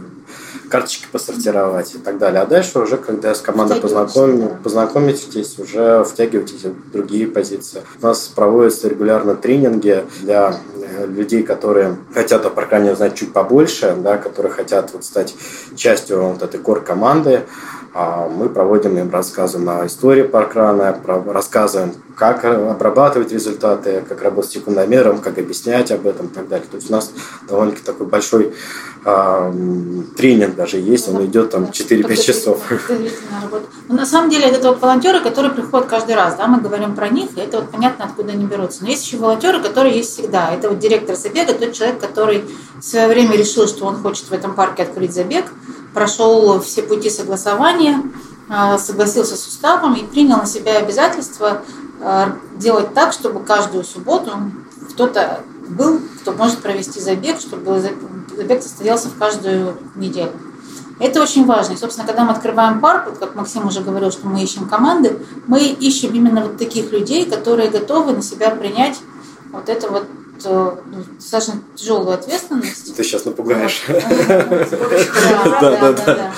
карточки посортировать и так далее. А дальше уже, когда с командой познаком... познакомитесь, уже втягиваетесь в другие позиции. У нас проводятся регулярно тренинги для э, людей, которые хотят о паркане узнать чуть побольше, да, которые хотят вот стать частью вот этой кор-команды. А мы проводим им рассказываем о истории паркрана, рассказываем, как обрабатывать результаты, как работать с секундомером, как объяснять об этом и так далее. То есть у нас довольно-таки такой большой э, тренинг даже есть, он идет там 4-5 часов. Но на самом деле это вот волонтеры, которые приходят каждый раз, да, мы говорим про них, и это вот понятно, откуда они берутся. Но есть еще волонтеры, которые есть всегда. Это вот директор забега, тот человек, который в свое время решил, что он хочет в этом парке открыть забег, прошел все пути согласования, э, согласился с уставом и принял на себя обязательство э, делать так, чтобы каждую субботу кто-то был, кто может провести забег, чтобы забег состоялся в каждую неделю. Это очень важно. И, собственно, когда мы открываем парк, вот как Максим уже говорил, что мы ищем команды, мы ищем именно вот таких людей, которые готовы на себя принять вот это вот ну, достаточно тяжелую ответственность. Ты сейчас напугаешь. Да, да, да.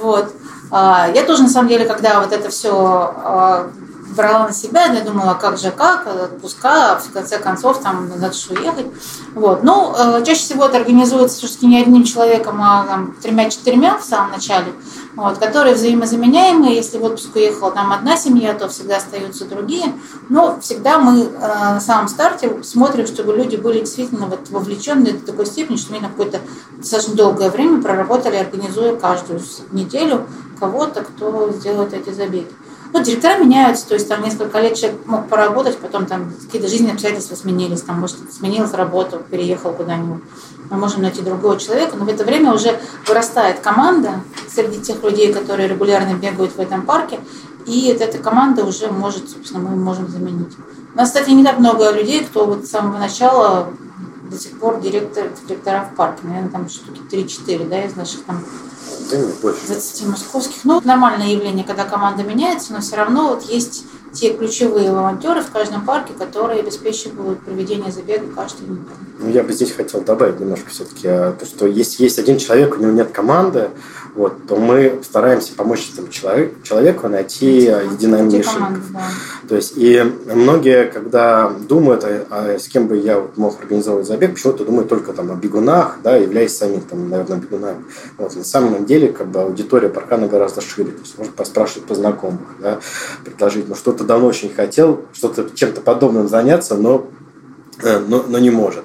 Вот. А, я тоже, на самом деле, когда вот это все а, брала на себя, я думала, как же как, отпуска, а в конце концов там надо что ехать. Вот. Ну, э, чаще всего это организуется все-таки не одним человеком, а там, тремя-четырьмя в самом начале, вот, которые взаимозаменяемые. Если в отпуск уехала там одна семья, то всегда остаются другие. Но всегда мы э, на самом старте смотрим, чтобы люди были действительно вот вовлечены до такой степени, что они на какое-то достаточно долгое время проработали, организуя каждую неделю кого-то, кто сделает эти забеги. Ну, директора меняются, то есть там несколько лет человек мог поработать, потом там какие-то жизненные обстоятельства сменились, там, может, сменилась работу, переехал куда-нибудь. Мы можем найти другого человека, но в это время уже вырастает команда среди тех людей, которые регулярно бегают в этом парке, и вот эта команда уже может, собственно, мы можем заменить. У нас, кстати, не так много людей, кто вот с самого начала до сих пор директор, директора в парке. Наверное, там штуки 3-4, да, из наших там да нет, больше. 20 московских. Ну, нормальное явление, когда команда меняется, но все равно вот есть те ключевые волонтеры в каждом парке, которые обеспечивают проведение забега каждый неделю. Ну, я бы здесь хотел добавить немножко все-таки а, то, что есть, есть один человек, у него нет команды, вот, то мы стараемся помочь этому человеку, человеку найти единомышленников. Да. То есть, и многие, когда думают, а, а с кем бы я вот мог организовывать забег, почему-то думают только там о бегунах, да, являясь самим, там, наверное, бегунами. Вот, на самом деле, как бы аудитория паркана гораздо шире. То есть, можно поспрашивать по знакомых, да, предложить, ну, что-то давно очень хотел, что-то чем-то подобным заняться, но, э, но, но не может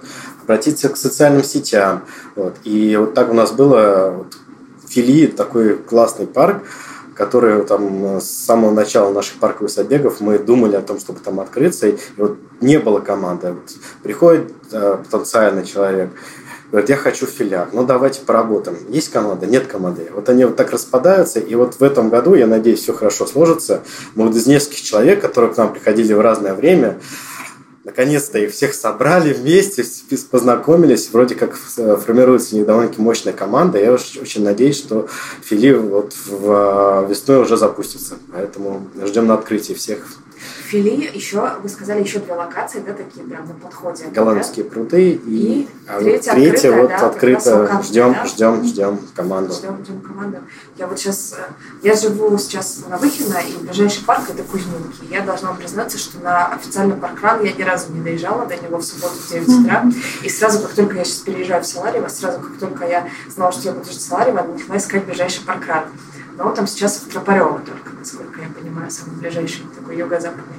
обратиться к социальным сетям. Вот. И вот так у нас было вот, Фили такой классный парк, который там э, с самого начала наших парковых забегов мы думали о том, чтобы там открыться, и вот не было команды. Вот приходит э, потенциальный человек, говорит, я хочу в филиах, ну давайте поработаем. Есть команда? Нет команды. Вот они вот так распадаются, и вот в этом году, я надеюсь, все хорошо сложится. Мы вот из нескольких человек, которые к нам приходили в разное время, наконец-то их всех собрали вместе, познакомились, вроде как э, формируется не довольно-таки мощная команда. Я очень надеюсь, что Фили вот в э, весной уже запустится. Поэтому ждем на открытие всех Фили еще, вы сказали, еще две локации, да, такие прям на подходе. Голландские да? пруды и, и а третья, вот третья открытая, вот да, открыто. Ждем, да? ждем, ждем команду. Ждем, ждем команду. Я вот сейчас, э, я живу сейчас на Выхино, и ближайший парк это Кузьминки. Я должна признаться, что на официальный паркран я ни разу не доезжала до него в субботу в 9 утра. И сразу, как только я сейчас переезжаю в Саларево, сразу, как только я знала, что я буду жить в Саларево, начала искать ближайший паркран. Но там сейчас в Тропарево только, насколько я понимаю, самый ближайший такой юго-западный.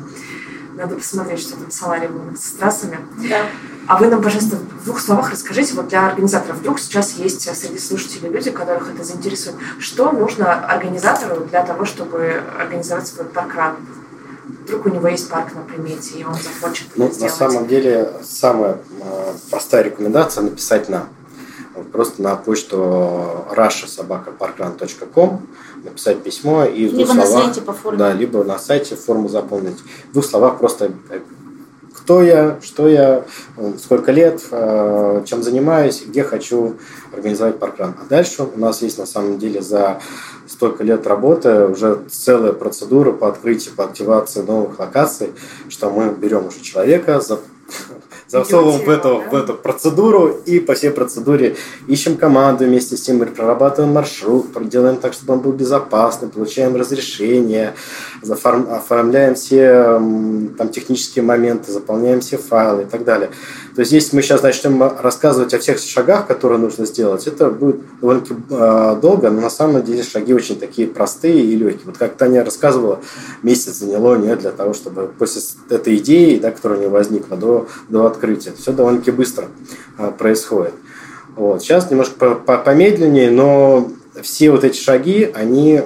Надо посмотреть, что там с Саларевым, с трассами. Да. А вы нам, пожалуйста, в двух словах расскажите, вот для организаторов, вдруг сейчас есть среди слушателей люди, которых это заинтересует, что нужно организатору для того, чтобы организовать свой паркран? Вдруг у него есть парк на примете, и он захочет ну, это сделать. На самом деле, самая э, простая рекомендация написать нам. Просто на почту rashasobakaparkrun.com написать письмо и в либо на словах, сайте по форме. Да, либо на сайте форму заполнить. В двух словах просто э, кто я, что я, э, сколько лет, э, чем занимаюсь, где хочу организовать паркран. А дальше у нас есть на самом деле за столько лет работы уже целая процедура по открытию, по активации новых локаций, что мы берем уже человека, засовываем в эту, в эту процедуру и по всей процедуре ищем команду вместе с ним, прорабатываем маршрут, делаем так, чтобы он был безопасный, получаем разрешение, оформляем все там, технические моменты, заполняем все файлы и так далее. То есть, если мы сейчас начнем рассказывать о всех шагах, которые нужно сделать, это будет довольно-таки э, долго, но на самом деле шаги очень такие простые и легкие. Вот как Таня рассказывала, месяц заняло не для того, чтобы после этой идеи, да, которая не возникла, до, до открытия. Все довольно-таки быстро э, происходит. Вот. Сейчас немножко помедленнее, но все вот эти шаги, они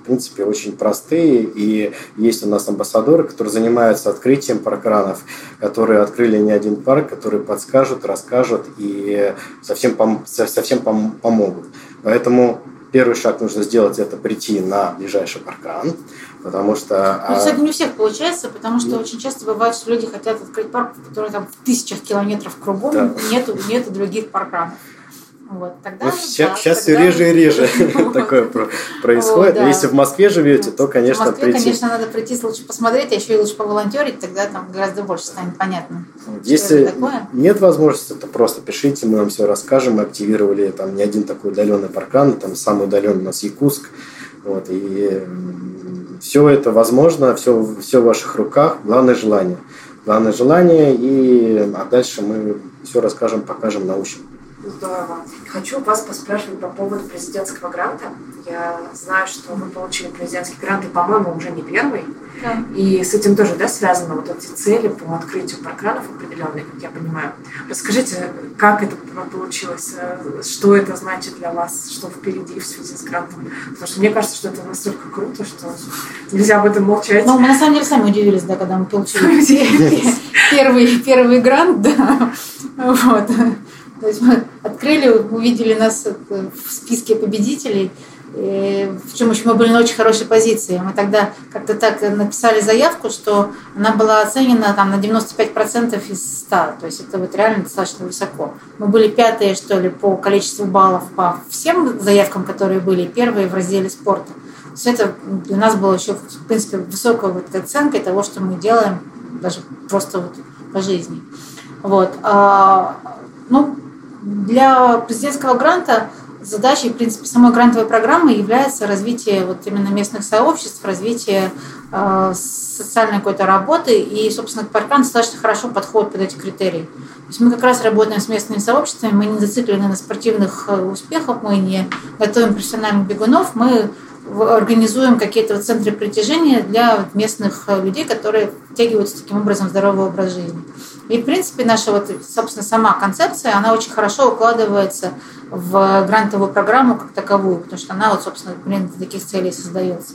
в принципе, очень простые. И есть у нас амбассадоры, которые занимаются открытием паркранов, которые открыли не один парк, которые подскажут, расскажут и совсем, пом- совсем пом- помогут. Поэтому первый шаг нужно сделать, это прийти на ближайший паркран, потому что... Ну, кстати, не у всех получается, потому что очень часто бывает, что люди хотят открыть парк, который там в тысячах километров кругом, Да. нету, нету других паркранов. Вот, тогда, Ну, да, сейчас, сейчас все тогда- реже и реже такое про- происходит. Если в Москве живете, то, конечно, В Москве, прийти. конечно, надо прийти лучше посмотреть, а еще и лучше поволонтерить, тогда там гораздо больше станет понятно. Если нет возможности, то просто пишите, мы вам все расскажем. Мы активировали там не один такой удаленный паркан, там самый удаленный у нас Якутск. Вот, и все это возможно, все, все в ваших руках. Главное желание. Главное желание, и а дальше мы все расскажем, покажем, научим. Здорово. Хочу вас поспрашивать по поводу президентского гранта. Я знаю, что вы получили президентский грант, и, по-моему, уже не первый. Да. И с этим тоже да, связаны вот эти цели по открытию паркранов определенные, как я понимаю. Расскажите, как это получилось, э, что это значит для вас, что впереди в связи с грантом. Потому что мне кажется, что это настолько круто, что нельзя об этом молчать. Ну, мы на самом деле сами удивились, да, когда мы получили первый, первый грант, да. Вот. То есть мы открыли, увидели нас э, в списке победителей, причем еще мы были на очень хорошей позиции. Мы тогда как-то так написали заявку, что она была оценена там, на 95% из 100. То есть это вот реально достаточно высоко. Мы были пятые, что ли, по количеству баллов по всем заявкам, которые были, первые в разделе спорта. То есть это для нас было еще, в принципе, высокой вот оценкой того, что мы делаем даже просто вот по жизни. Вот. А, ну, для президентского гранта задачей, в принципе, самой грантовой программы является развитие вот именно местных сообществ, развитие э, социальной какой-то работы, и, собственно, паркан достаточно хорошо подходит под эти критерии. То есть мы как раз работаем с местными сообществами, мы не зациклены на спортивных э, успехах, мы не готовим профессиональных бегунов, мы организуем какие-то центры притяжения для местных э, людей, которые втягиваются таким образом в здоровый образ жизни. И, в принципе, наша вот, собственно, сама концепция, она очень хорошо укладывается в грантовую программу как таковую, потому что она, вот, собственно, блин, для таких целей создается.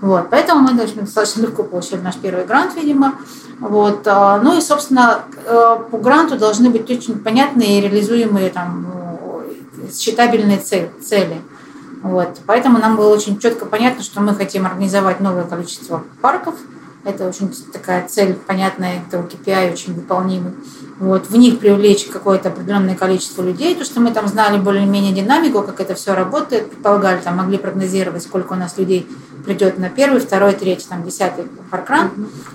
Вот. Поэтому мы даже достаточно легко получили наш первый грант, видимо. Вот. а, Ну и, собственно, э, по гранту должны быть очень понятные и реализуемые там, ну, считабельные цели. Вот. Поэтому нам было очень четко понятно, что мы хотим организовать новое количество парков. Это очень такая цель понятная, это KPI очень выполнимый. Вот. В них привлечь какое-то определенное количество людей, то, что мы там знали более-менее динамику, как это все работает, предполагали, там могли прогнозировать, сколько у нас людей придет на первый, второй, третий, там, десятый паркран.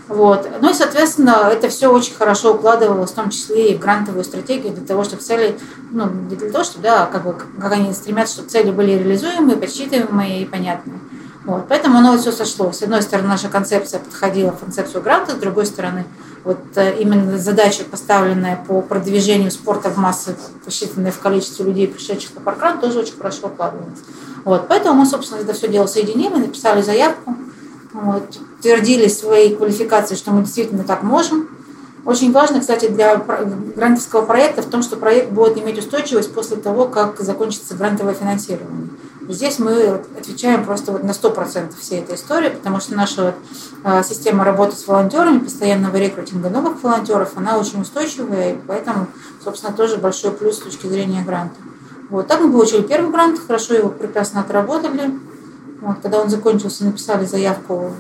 Вот. Ну и, соответственно, это все очень хорошо укладывалось, в том числе и в грантовую стратегию для того, чтобы цели, ну, не для того, чтобы, да, как, бы, как они стремятся, чтобы цели были реализуемые, подсчитываемые и понятные. Вот. Поэтому оно все сошлось. С одной стороны, наша концепция подходила в концепцию гранта, с другой стороны, вот э, именно задача, поставленная по продвижению спорта в массы, посчитанная в количестве людей, пришедших на паркран, тоже очень хорошо укладывалась. Вот, поэтому мы, собственно, это все дело соединили, написали заявку, вот, твердили свои квалификации, что мы действительно так можем. Очень важно, кстати, для грантовского проекта в том, что проект будет иметь устойчивость после того, как закончится грантовое финансирование. Здесь мы отвечаем просто вот на 100% всей этой истории, потому что наша а, система работы с волонтерами, постоянного рекрутинга новых волонтеров, она очень устойчивая, и поэтому, собственно, тоже большой плюс с точки зрения гранта. Вот так мы получили первый грант, хорошо его прекрасно отработали. Вот, когда он закончился, написали заявку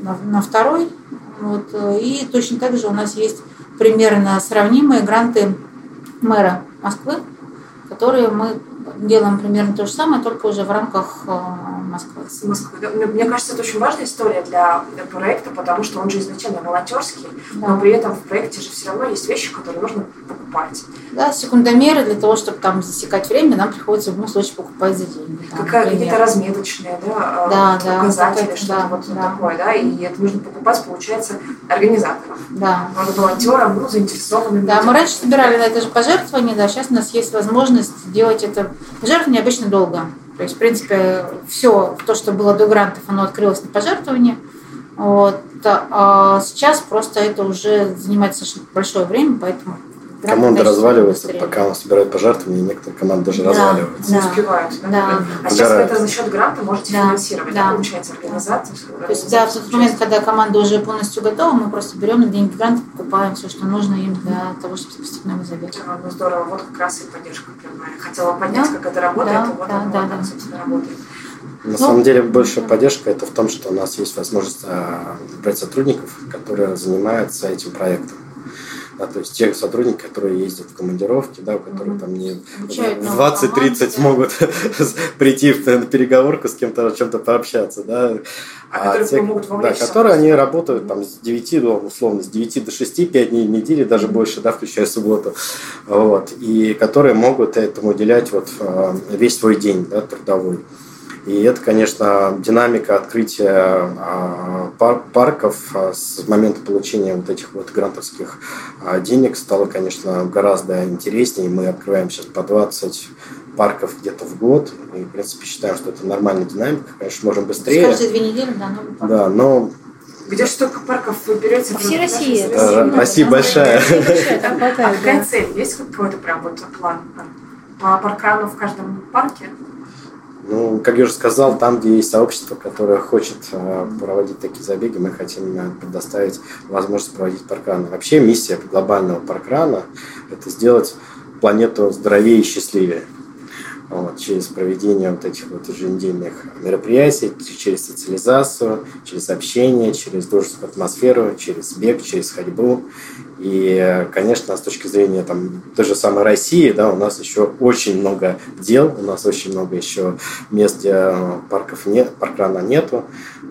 на, на второй. Вот, и точно так же у нас есть примерно сравнимые гранты мэра Москвы, которые мы делаем примерно то же самое, только уже в рамках э, Москвы. Москвы. Мне кажется, это очень важная история для, для проекта, потому что он же изначально волонтерский, да. но при этом в проекте же все равно есть вещи, которые нужно покупать. Да, секундомеры для того, чтобы там засекать время, нам приходится в любом случае покупать за деньги. Какая, какие-то разметочные да, да, да, указатели, что-то да, вот да. такое, да, и это нужно покупать, получается, организаторам. Да. Волонтерам, ну, заинтересованным. Да, людям. мы раньше собирали на это же пожертвование, да, сейчас у нас есть возможность делать это. Пожертвование обычно долго. То есть, в принципе, все то, что было до грантов, оно открылось на пожертвование. Вот. А сейчас просто это уже занимает достаточно большое время, поэтому Команда разваливается, пока он собирает пожертвования, некоторые команды даже да, разваливаются. Не успевают. Да? Да. А сейчас вы это за счет гранта можете да, финансировать, да. получается, организация. То есть, да, в тот момент, когда команда уже полностью готова, мы просто берем на деньги гранта, покупаем все, что нужно им для того, чтобы спасти новый забег. Ну, здорово, вот как раз и поддержка прямая. Хотела понять, да? как это работает, да, и вот да, да, да. собственно, работает. На ну, самом деле большая поддержка это в том, что у нас есть возможность а, брать сотрудников, которые занимаются этим проектом да, то есть тех сотрудников, которые ездят в командировки, да, у которых там не 20-30 могут прийти на переговорку с кем-то о чем-то пообщаться, да, а, а те, да, которые они работают там с 9 до, условно, с 9 до 6, 5 дней в неделю, даже больше, да, включая субботу, вот, и которые могут этому уделять вот а, весь свой день, да, трудовой. И это, конечно, динамика открытия а, парков а, с момента получения вот этих вот грантовских а, денег стало, конечно, гораздо интереснее. Мы открываем сейчас по 20 парков где-то в год. И, в принципе, считаем, что это нормальная динамика. Конечно, можем быстрее. Каждые две недели, да, новый парк. Да, но где столько парков вы берете? По всей России. Россия, Россия большая. А какая цель? Есть какой-то прям вот план? По паркрану в каждом парке? Ну, как я уже сказал, там, где есть сообщество, которое хочет э, проводить такие забеги, мы хотим э, предоставить возможность проводить паркраны. Вообще миссия глобального паркрана – это сделать планету здоровее и счастливее через проведение вот этих вот еженедельных мероприятий, через социализацию, через общение, через дружескую атмосферу, через бег, через ходьбу. И, конечно, с точки зрения там, той же самой России, да, у нас еще очень много дел, у нас очень много еще мест, где парков нет, паркрана нету,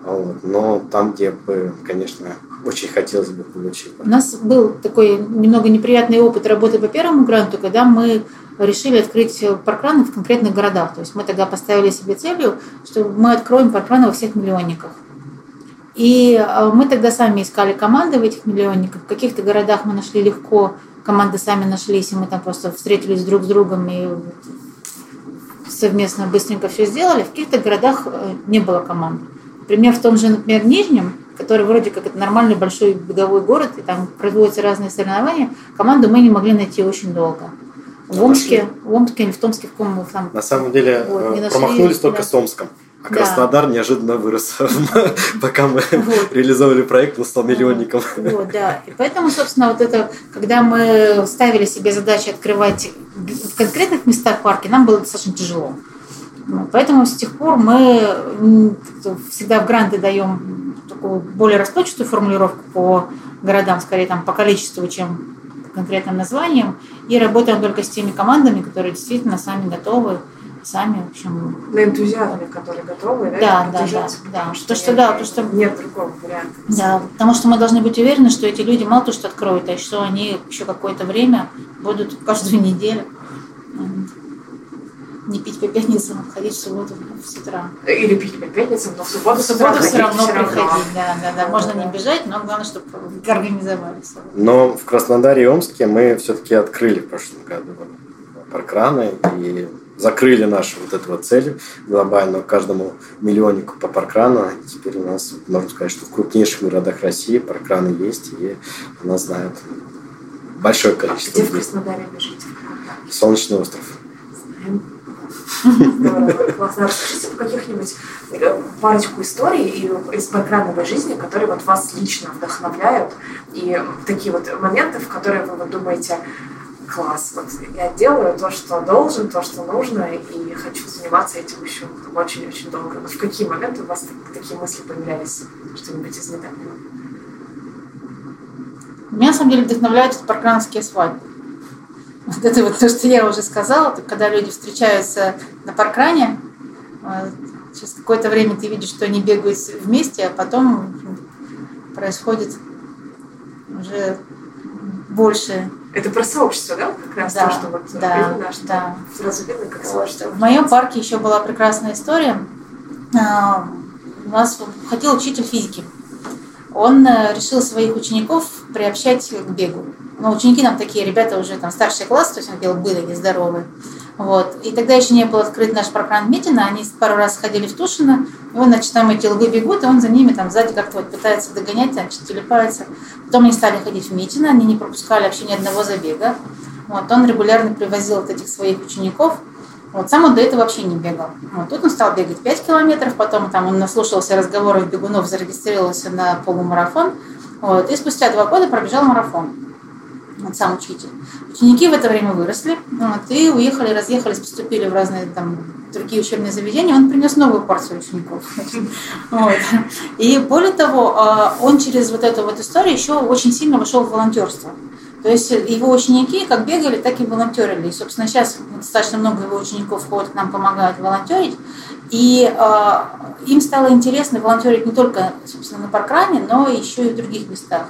вот, но там, где бы, конечно, очень хотелось бы получить. У нас был такой немного неприятный опыт работы по первому гранту, когда мы решили открыть паркраны в конкретных городах. То есть мы тогда поставили себе целью, что мы откроем паркраны во всех миллионниках. И э, мы тогда сами искали команды в этих миллионниках. В каких-то городах мы нашли легко, команды сами нашлись, и мы там просто встретились друг с другом и совместно быстренько все сделали. В каких-то городах э, не было команд. Например, в том же, например, Нижнем, который вроде как это нормальный большой беговой город, и там проводятся разные соревнования, команду мы не могли найти очень долго. В Омске, в Омске или в Томске, в ком там. На самом деле вот, э, промахнулись только да. с Омском. А Краснодар да. неожиданно вырос, пока мы вот. реализовывали проект, он стал миллионником. Вот, да. И поэтому, собственно, вот это, когда мы ставили себе задачи открывать в конкретных местах парки, нам было достаточно тяжело. Поэтому с тех пор мы всегда в гранты даем такую более расплывчатую формулировку по городам, скорее там по количеству, чем конкретным названием, и работаем только с теми командами, которые действительно сами готовы, сами, в общем... На энтузиазме, которые готовы, да? Да, да, да. да. Что, что, да, то, что... Нет другого варианта. Да, потому что мы должны быть уверены, что эти люди мало то, что откроют, а что они еще какое-то время будут каждую неделю не пить по пятницам, а ходить в субботу с утра. Или пить по пятницам, но в субботу, в субботу все равно приходить. Да, да, да. Можно не бежать, но главное, чтобы организовались. Но в Краснодаре и Омске мы все-таки открыли в прошлом году паркраны, и закрыли нашу вот эту вот цель глобальную каждому миллионнику по паркрану. Теперь у нас, можно сказать, что в крупнейших городах России паркраны есть, и у нас знают большое количество. А где в Краснодаре бежите? Солнечный остров. Здорово, классно. Расскажите каких-нибудь э, парочку историй из паркрановой жизни, которые вот вас лично вдохновляют, и такие вот моменты, в которые вы думаете, класс, вот я делаю то, что должен, то, что нужно, и хочу заниматься этим еще очень-очень долго. Вот в какие моменты у вас такие мысли появлялись, что-нибудь из недавнего? Меня, на самом деле, вдохновляют паркранские свадьбы. Вот это вот то, что я уже сказала, когда люди встречаются на паркране, э, через какое-то время ты видишь, что они бегают вместе, а потом происходит уже больше. Это про сообщество, да? Как раз да, то, что вот да, видно, что да. сразу видно, как сообщество. В моем парке еще была прекрасная история. А, у нас ходил учитель физики. Он э, решил своих учеников приобщать к бегу. Но ученики нам такие, ребята уже там старший класс, то есть он делал были нездоровые. Вот. И тогда еще не был открыт наш программ Метина, они пару раз ходили в Тушино, и он, значит, там эти лбы бегут, и он за ними там сзади как-то вот пытается догонять, значит, телепается. Потом они стали ходить в Митино, они не пропускали вообще ни одного забега. Вот. Он регулярно привозил вот этих своих учеников, вот сам он до этого вообще не бегал. Вот тут он стал бегать 5 километров, потом там он наслушался разговоров бегунов, зарегистрировался на полумарафон. Вот, и спустя два года пробежал марафон вот сам учитель. Ученики в это время выросли, вот, и уехали, разъехались, поступили в разные там другие учебные заведения, он принес новую порцию учеников. Вот. И более того, а, он через вот эту вот историю еще очень сильно вошел в волонтерство. То есть его ученики как бегали, так и волонтерили. И, собственно, сейчас достаточно много его учеников ходят к нам, помогают волонтерить. И э, им стало интересно волонтерить не только, собственно, на паркране, но еще и в других местах.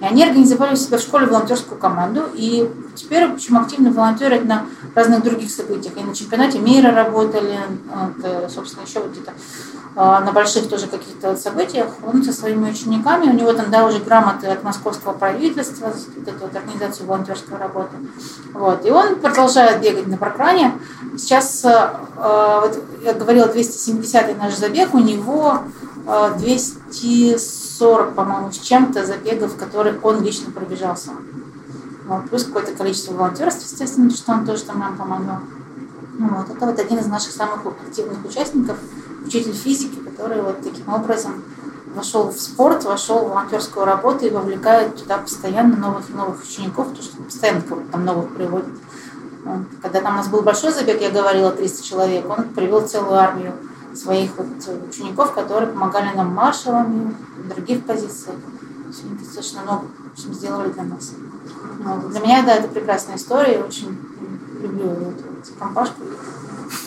И они организовали у себя в школе волонтерскую команду, и теперь, в общем, активно волонтерят на разных других событиях. И на чемпионате мира работали, вот, э, собственно, еще вот где-то а, на больших тоже каких-то событиях. Он со своими учениками, у него там, да, уже грамоты от московского правительства, вот эту вот организацию волонтерской работы. Вот. И он продолжает бегать на паркране. Сейчас, э, э, вот я говорила, 270-й наш забег, у него 200 40, по-моему, с чем-то забегов, которые он лично пробежал сам. Вот. Плюс какое-то количество волонтеров, естественно, что он тоже там нам помогал. Ну, вот. Это вот один из наших самых активных участников, учитель физики, который вот таким образом вошел в спорт, вошел в волонтерскую работу и вовлекает туда постоянно новых и новых учеников, потому что постоянно там новых приводит. Когда там у нас был большой забег, я говорила, 300 человек, он привел целую армию своих вот учеников, которые помогали нам маршалами, в других позициях. Они достаточно много общем, сделали для нас. Но для меня, да, это прекрасная история, я очень люблю эту, эту компашку.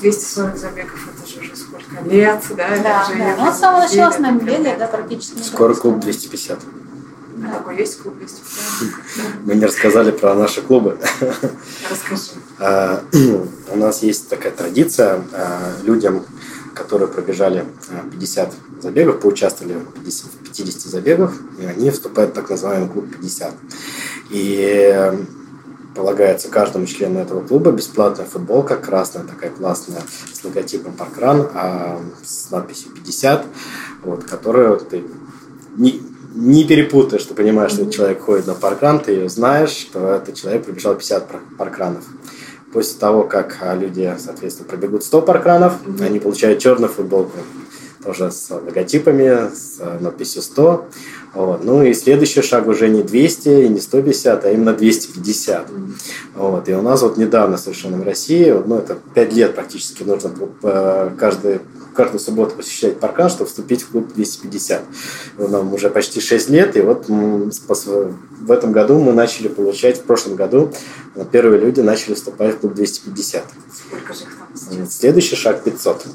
240 забегов, это же уже сколько лет, да? Да, да. Ну, с самого начала с нами бегает, да, практически. Скоро клуб 250. Да. Такой есть клуб 250. Мы не рассказали про наши клубы. Расскажи. А, у нас есть такая традиция а, людям, которые пробежали 50 э, забегов, поучаствовали в 50 забегах, и они вступают в так называемый клуб 50. И полагается каждому члену этого клуба бесплатная футболка, красная такая классная, с логотипом Паркран, а с надписью 50, вот, которую ты не, не перепутаешь, ты понимаешь, что человек ходит на паркран, ты ее знаешь, что этот человек пробежал 50 паркранов. После того, как а, люди, соответственно, пробегут 100 паркранов, mm-hmm. они получают черную футболку, тоже с логотипами, с надписью 100. Вот. Ну и следующий шаг уже не 200 и не 150, а именно 250. Mm-hmm. Вот. И у нас вот недавно совершенно в России, ну это 5 лет практически нужно каждый каждую субботу посещать паркан, чтобы вступить в клуб 250. Нам уже почти 6 лет, и вот в этом году мы начали получать, в прошлом году первые люди начали вступать в клуб 250. Сколько же их там сейчас? Следующий шаг 500.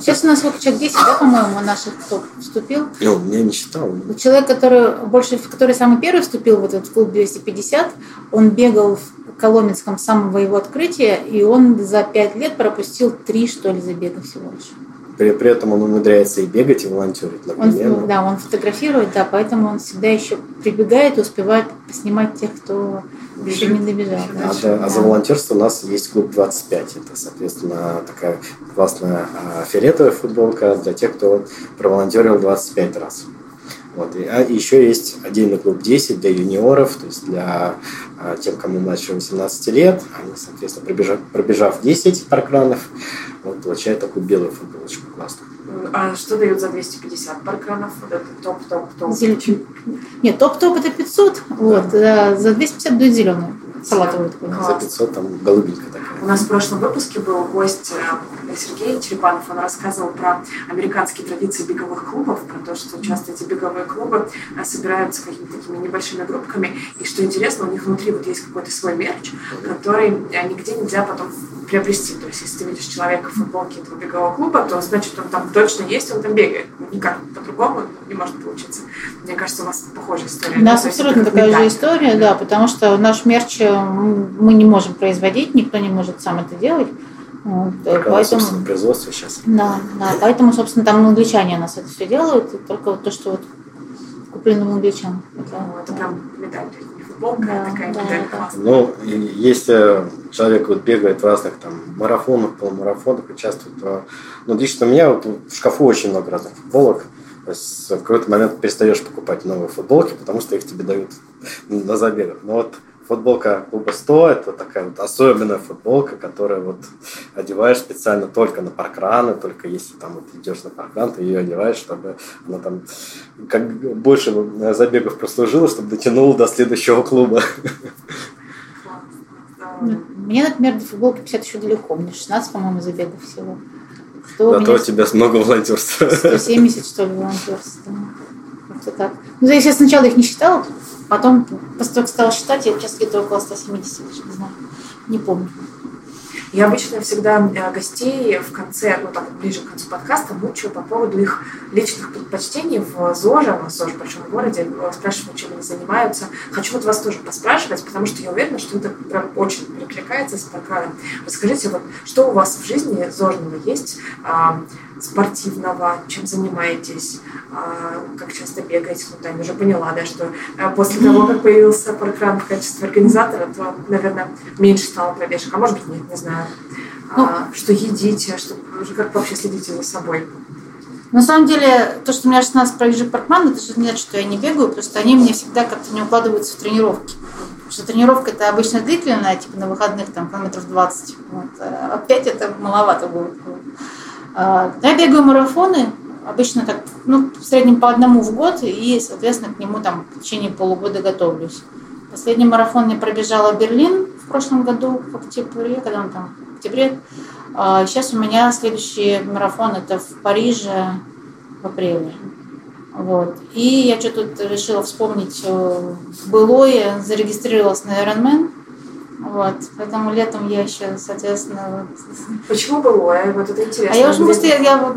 Сейчас у нас вот человек 10, да, по-моему, наших кто вступил. Я не считал. Человек, который больше, который самый первый вступил в этот клуб 250, он бегал в Коломенском с самого его открытия, и он за пять лет пропустил три, что ли, забега всего лишь. При, при этом он умудряется и бегать, и волонтерить одновременно. Он, да, он фотографирует, да, поэтому он всегда еще прибегает и успевает снимать тех, кто еще не добежал. А, да, а за волонтерство у нас есть клуб 25. Это, соответственно, такая классная а, фиолетовая футболка для тех, кто проволонтерил 25 раз. Вот. И, а еще есть отдельный клуб 10 для юниоров, то есть для а, тем, кому младше 18 лет. Они, соответственно, пробежав, пробежав 10 паркранов, вот, получают такую белую футболочку классную. А что дают за 250 паркранов? Вот это топ-топ-топ. Зелен... Нет, топ-топ это 500, вот, да. за 250 дают зеленую салатовую такую. За 500 там голубенькая такая. У нас в прошлом выпуске был гость э, Сергей Черепанов. Он рассказывал про американские традиции беговых клубов, про то, что часто эти беговые клубы э, собираются какими-то такими небольшими группками. И что интересно, у них внутри вот есть какой-то свой мерч, который э, нигде нельзя потом приобрести. То есть, если ты видишь человека в футболке этого бегового клуба, то значит, он там точно есть, он там бегает. Никак по-другому не может получиться. Мне кажется, у вас похожая история. У нас абсолютно такая же история, да, потому что наш мерч мы не можем производить, никто не может сам это делать. Вот, Пока поэтому, производство сейчас. Да, да, поэтому, собственно, там англичане у нас это все делают, и только вот то, что вот куплено у англичан. Это, ну, это прям медаль, футболка да, такая да, медаль да. Ну, если человек вот бегает в разных там марафонах, полумарафонах, участвует, то, ну, лично у меня вот в шкафу очень много разных футболок. То есть в какой-то момент перестаешь покупать новые футболки, потому что их тебе дают на забегах. Но вот футболка клуба 100 это такая вот особенная футболка, которую вот одеваешь специально только на паркраны, только если там вот идешь на паркран, ты ее одеваешь, чтобы она там как больше забегов прослужила, чтобы дотянула до следующего клуба. Мне, например, до футболки 50 еще далеко. Мне 16, по-моему, забегов всего. Зато у, у тебя много волонтерства. 170, что ли, волонтерства. Как-то так. Ну, я сначала их не считала, Потом, после того, как стала считать, я сейчас где-то около 170, не знаю, не помню. Я обычно всегда э, гостей в конце, ну там ближе к концу подкаста мучаю по поводу их личных предпочтений в ЗОЖе, в ЗОЖ в большом городе, э, спрашиваю, чем они занимаются. Хочу вот вас тоже поспрашивать, потому что я уверена, что это прям очень перекликается с паркраном. Расскажите, вот что у вас в жизни ЗОЖного есть, а, спортивного, чем занимаетесь, а, как часто бегаете, ну, Таня уже поняла, да, что э, после того, как появился паркран в качестве организатора, то, наверное, меньше стало пробежек, а может быть нет, не знаю. Ну, а, что едите, что, как вообще следите за собой? На самом деле, то, что у меня 16 пробежек паркман, это же не значит, что я не бегаю, просто они мне всегда как-то не укладываются в тренировки. Потому что тренировка это обычно длительная, типа на выходных там километров 20. Вот. А опять это маловато будет. А, я бегаю марафоны, обычно так, ну, в среднем по одному в год, и, соответственно, к нему там в течение полугода готовлюсь. Последний марафон я пробежала Берлин в прошлом году, в октябре, когда он там, в октябре. Сейчас а, у меня следующий марафон это в Париже в апреле. Вот. И я что-то решила вспомнить э, былое, зарегистрировалась на Ironman. Вот. Поэтому летом я еще, соответственно... Почему былое? Вот это интересно. А я уже просто я, я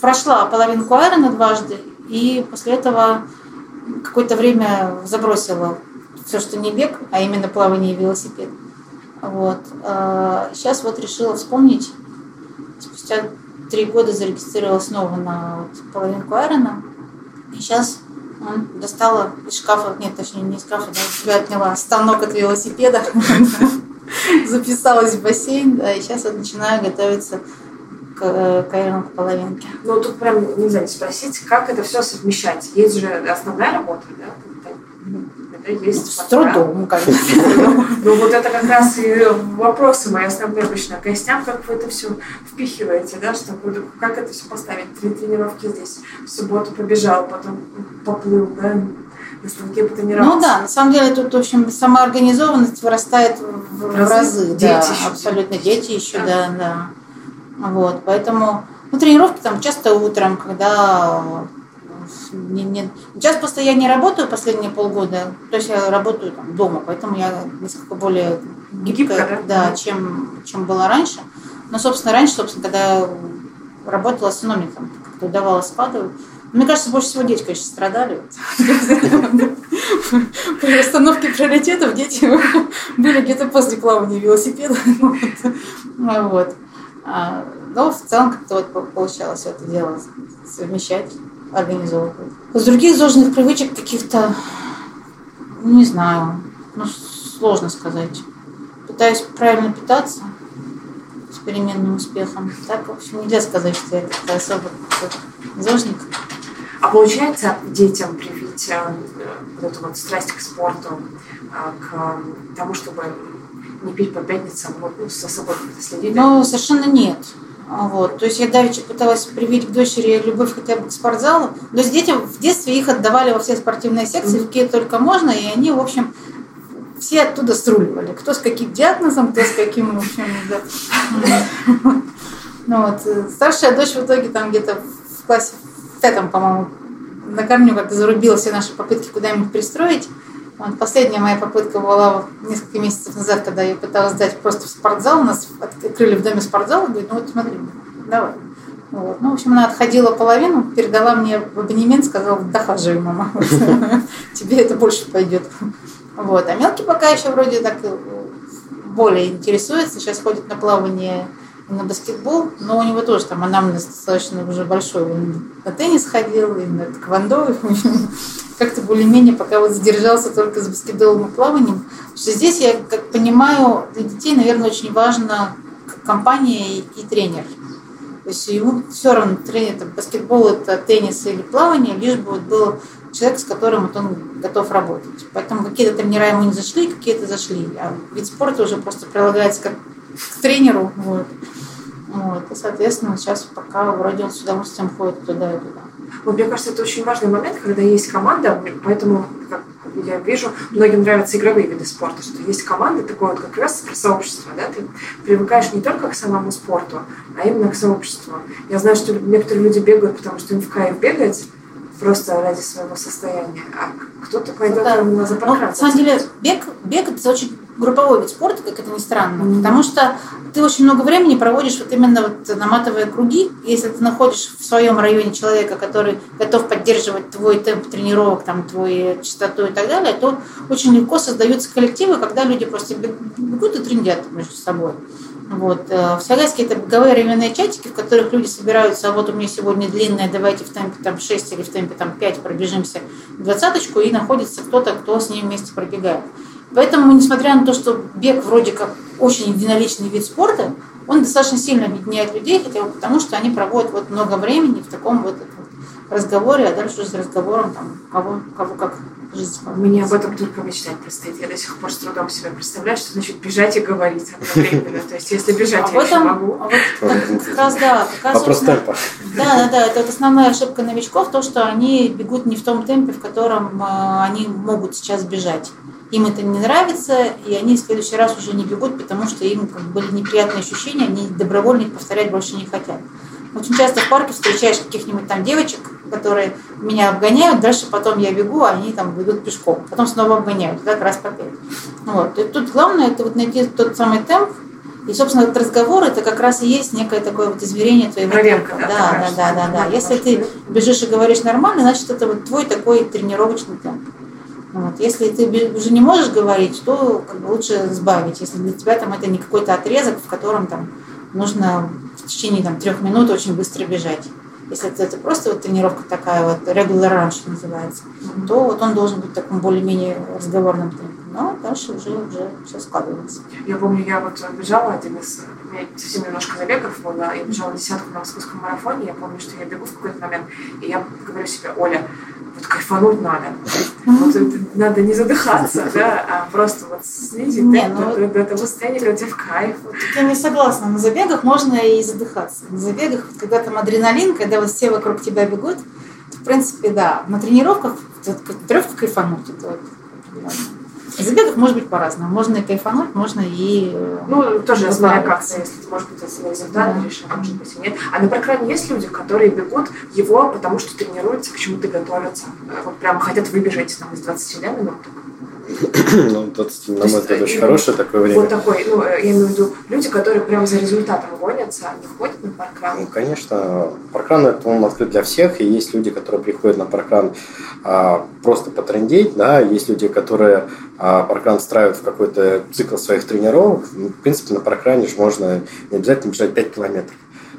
прошла половинку Айрона дважды, и после этого какое-то время забросила все, что не бег, а именно плавание и велосипед. Вот. сейчас а вот решила вспомнить. Спустя три года зарегистрировала снова на вот половинку Айрона. И сейчас достала из шкафа, нет, точнее, не из шкафа, да, себя отняла станок от велосипеда, записалась в бассейн, да, и сейчас вот начинаю готовиться к, к Айрону к половинке. Ну, тут прям нельзя не спросить, как это все совмещать. Есть же основная работа, да? Есть С трудом, как Ну, вот это как раз и вопросы мои основные обычно гостям, как вы это все впихиваете, да, что как это все поставить. Три тренировки здесь, в субботу побежал, потом поплыл, да, на станке потренировался. Ну да, на самом деле тут, в общем, самоорганизованность вырастает в, разы, разы дети да, еще. абсолютно, дети еще, да, да. Вот, поэтому, ну, тренировки там часто утром, когда не, не... Сейчас просто я не работаю последние полгода, то есть я работаю там дома, поэтому я несколько более гибкая, Гибко, да? да, чем, чем была раньше. Но, собственно, раньше, собственно, когда работала с там как-то удавалось складывать. Мне кажется, больше всего дети, конечно, страдали. При расстановке приоритетов дети были где-то после плавания велосипеда. Вот. А, но в целом как-то вот получалось это дело совмещать, организовывать. С других зожных привычек каких-то, не знаю, ну, сложно сказать. Пытаюсь правильно питаться с переменным успехом. Так, в общем, нельзя сказать, что я такой особо зожник. А получается детям привить э, вот эту вот страсть к спорту, э, к тому, чтобы не пить по пятницам, вот, ну, за собой следить? Ну, совершенно нет. А, вот. То есть я давеча пыталась привить к дочери любовь хотя бы к спортзалу. То есть детям в детстве их отдавали во все спортивные секции, mm-hmm. какие только можно, и они, в общем, все оттуда струливали. Кто с каким диагнозом, кто с каким, в общем, да. Ну вот, старшая дочь в итоге там где-то в классе в пятом, по-моему, на корню как-то зарубила все наши попытки куда-нибудь пристроить. Вот, последняя моя попытка была несколько месяцев назад, когда я пыталась сдать просто в спортзал. Нас открыли в доме спортзал. И говорит, ну вот смотри, давай. Вот. Ну, в общем, она отходила половину, передала мне в абонемент, сказала, дохаживай, мама, тебе это больше пойдет. Вот. А мелкий пока еще вроде так более интересуется, сейчас ходит на плавание на баскетбол, но у него тоже там анамнез достаточно уже большой. Он на теннис ходил, и на тэквондо, как-то более-менее пока вот задержался только с баскетболом и плаванием. Что здесь, я как понимаю, для детей, наверное, очень важна компания и тренер. То есть ему все равно тренер, это баскетбол, это теннис или плавание, лишь бы вот был человек, с которым вот он готов работать. Поэтому какие-то тренера ему не зашли, какие-то зашли. А вид спорта уже просто прилагается как тренеру. Вот. Вот. И, соответственно, сейчас пока вроде он с удовольствием ходит туда и туда. Вот, мне кажется, это очень важный момент, когда есть команда, поэтому, как я вижу, многим нравятся игровые виды спорта, что есть команда, такое вот как раз сообщество, да, ты привыкаешь не только к самому спорту, а именно к сообществу. Я знаю, что некоторые люди бегают, потому что им в кайф бегать, просто ради своего состояния, а кто-то пойдет да. именно за ну, На самом деле, бег, бег это очень групповой вид спорта, как это ни странно, mm-hmm. потому что ты очень много времени проводишь вот именно вот наматывая круги. Если ты находишь в своем районе человека, который готов поддерживать твой темп тренировок, там, твою частоту и так далее, то очень легко создаются коллективы, когда люди просто бегут и трендят между собой. Вот. Э, в Сагайске это беговые районные чатики, в которых люди собираются, а вот у меня сегодня длинная, давайте в темпе там 6 или в темпе там 5 пробежимся двадцаточку, и находится кто-то, кто с ним вместе пробегает. Поэтому, несмотря на то, что бег вроде как очень единоличный вид спорта, он достаточно сильно объединяет людей, хотя бы потому, что они проводят вот много времени в таком вот разговоре, а дальше уже с разговором там, кого, кого как жизнь Мне об этом только мечтать предстоит. Я до сих пор с трудом себе представляю, что значит бежать и говорить одновременно. То есть, если бежать, а я еще могу. А вот как раз, да, Вопрос темпа. Да, да, да. Это вот основная ошибка новичков, то, что они бегут не в том темпе, в котором э, они могут сейчас бежать им это не нравится, и они в следующий раз уже не бегут, потому что им как были неприятные ощущения, они добровольно их повторять больше не хотят. Очень часто в парке встречаешь каких-нибудь там девочек, которые меня обгоняют, дальше потом я бегу, а они там бегут пешком, потом снова обгоняют, так раз по пять. Вот. И тут главное это вот найти тот самый темп, и, собственно, этот разговор это как раз и есть некое такое вот измерение твоего Проверка, темпа. Да, да, да, да, да. Если ты бежишь и говоришь нормально, значит, это вот твой такой тренировочный темп. Вот. Если ты уже не можешь говорить, то как бы лучше сбавить, если для тебя там это не какой-то отрезок, в котором там нужно в течение там, трех минут очень быстро бежать. Если это, это просто вот тренировка такая вот, regular run, что называется, mm-hmm. то вот он должен быть в таком более-менее разговорном темпе. Но дальше уже, уже все складывается. Я помню, я вот бежала один из... Меня совсем немножко забегов было. Я бежала десятку на московском марафоне. Я помню, что я бегу в какой-то момент, и я говорю себе, Оля, вот кайфануть надо. Вот надо не задыхаться, да, а просто вот снизить не, ну, до, до того состояния, когда тебе в кайф. Вот. Я не согласна. На забегах можно и задыхаться. На забегах, когда там адреналин, когда вот все вокруг тебя бегут, в принципе, да. На тренировках, тренировка кайфануть. Это вот, в забегах может быть по-разному. Можно и кайфануть, можно и... Э, ну, тоже смотря как если может быть, это результат да. решишь, может быть, и нет. А на паркране есть люди, которые бегут его, потому что тренируются, к чему-то готовятся. Э, вот прям хотят выбежать там из 20 минут. Ну, тут, на мой взгляд, очень хорошее такое время. Вот такой, ну, я имею в виду, люди, которые прямо за результатом гонятся, они ходят на паркран? Ну, конечно. Паркран это он открыт для всех, и есть люди, которые приходят на паркран а, просто потрендеть, да, есть люди, которые а, паркран встраивают в какой-то цикл своих тренировок. Ну, в принципе, на паркране же можно не обязательно бежать 5 километров.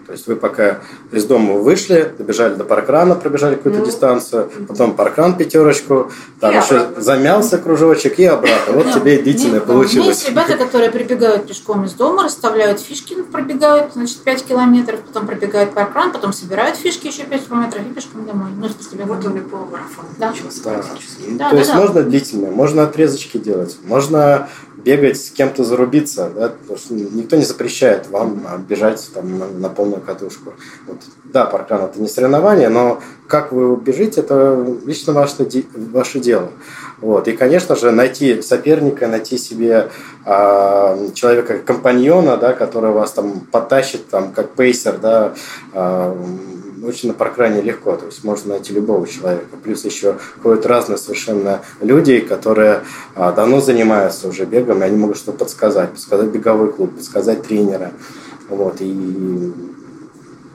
То есть вы пока из дома вышли, добежали до паркрана, пробежали какую-то ну, дистанцию, потом паркран пятерочку, там и еще обратно. замялся кружочек и обратно. Вот тебе и длительное получилось. Есть ребята, которые прибегают пешком из дома, расставляют фишки, пробегают, значит, 5 километров, потом пробегают паркран, потом собирают фишки еще 5 километров и пешком домой. Ну, в вот он и полумарафон. Да. Да. да. То есть можно длительное, можно отрезочки делать, можно бегать с кем-то зарубиться, да, потому что никто не запрещает вам бежать там, на, на полную катушку. Вот. Да, паркран это не соревнование, но как вы бежите, это лично ваше, ваше дело. Вот. И, конечно же, найти соперника, найти себе э, человека-компаньона, да, который вас там потащит, там, как пейсер, да, э, очень на паркране легко, то есть можно найти любого человека. Плюс еще ходят разные совершенно люди, которые а, давно занимаются уже бегом, и они могут что-то подсказать, подсказать беговой клуб, подсказать тренера. Вот, и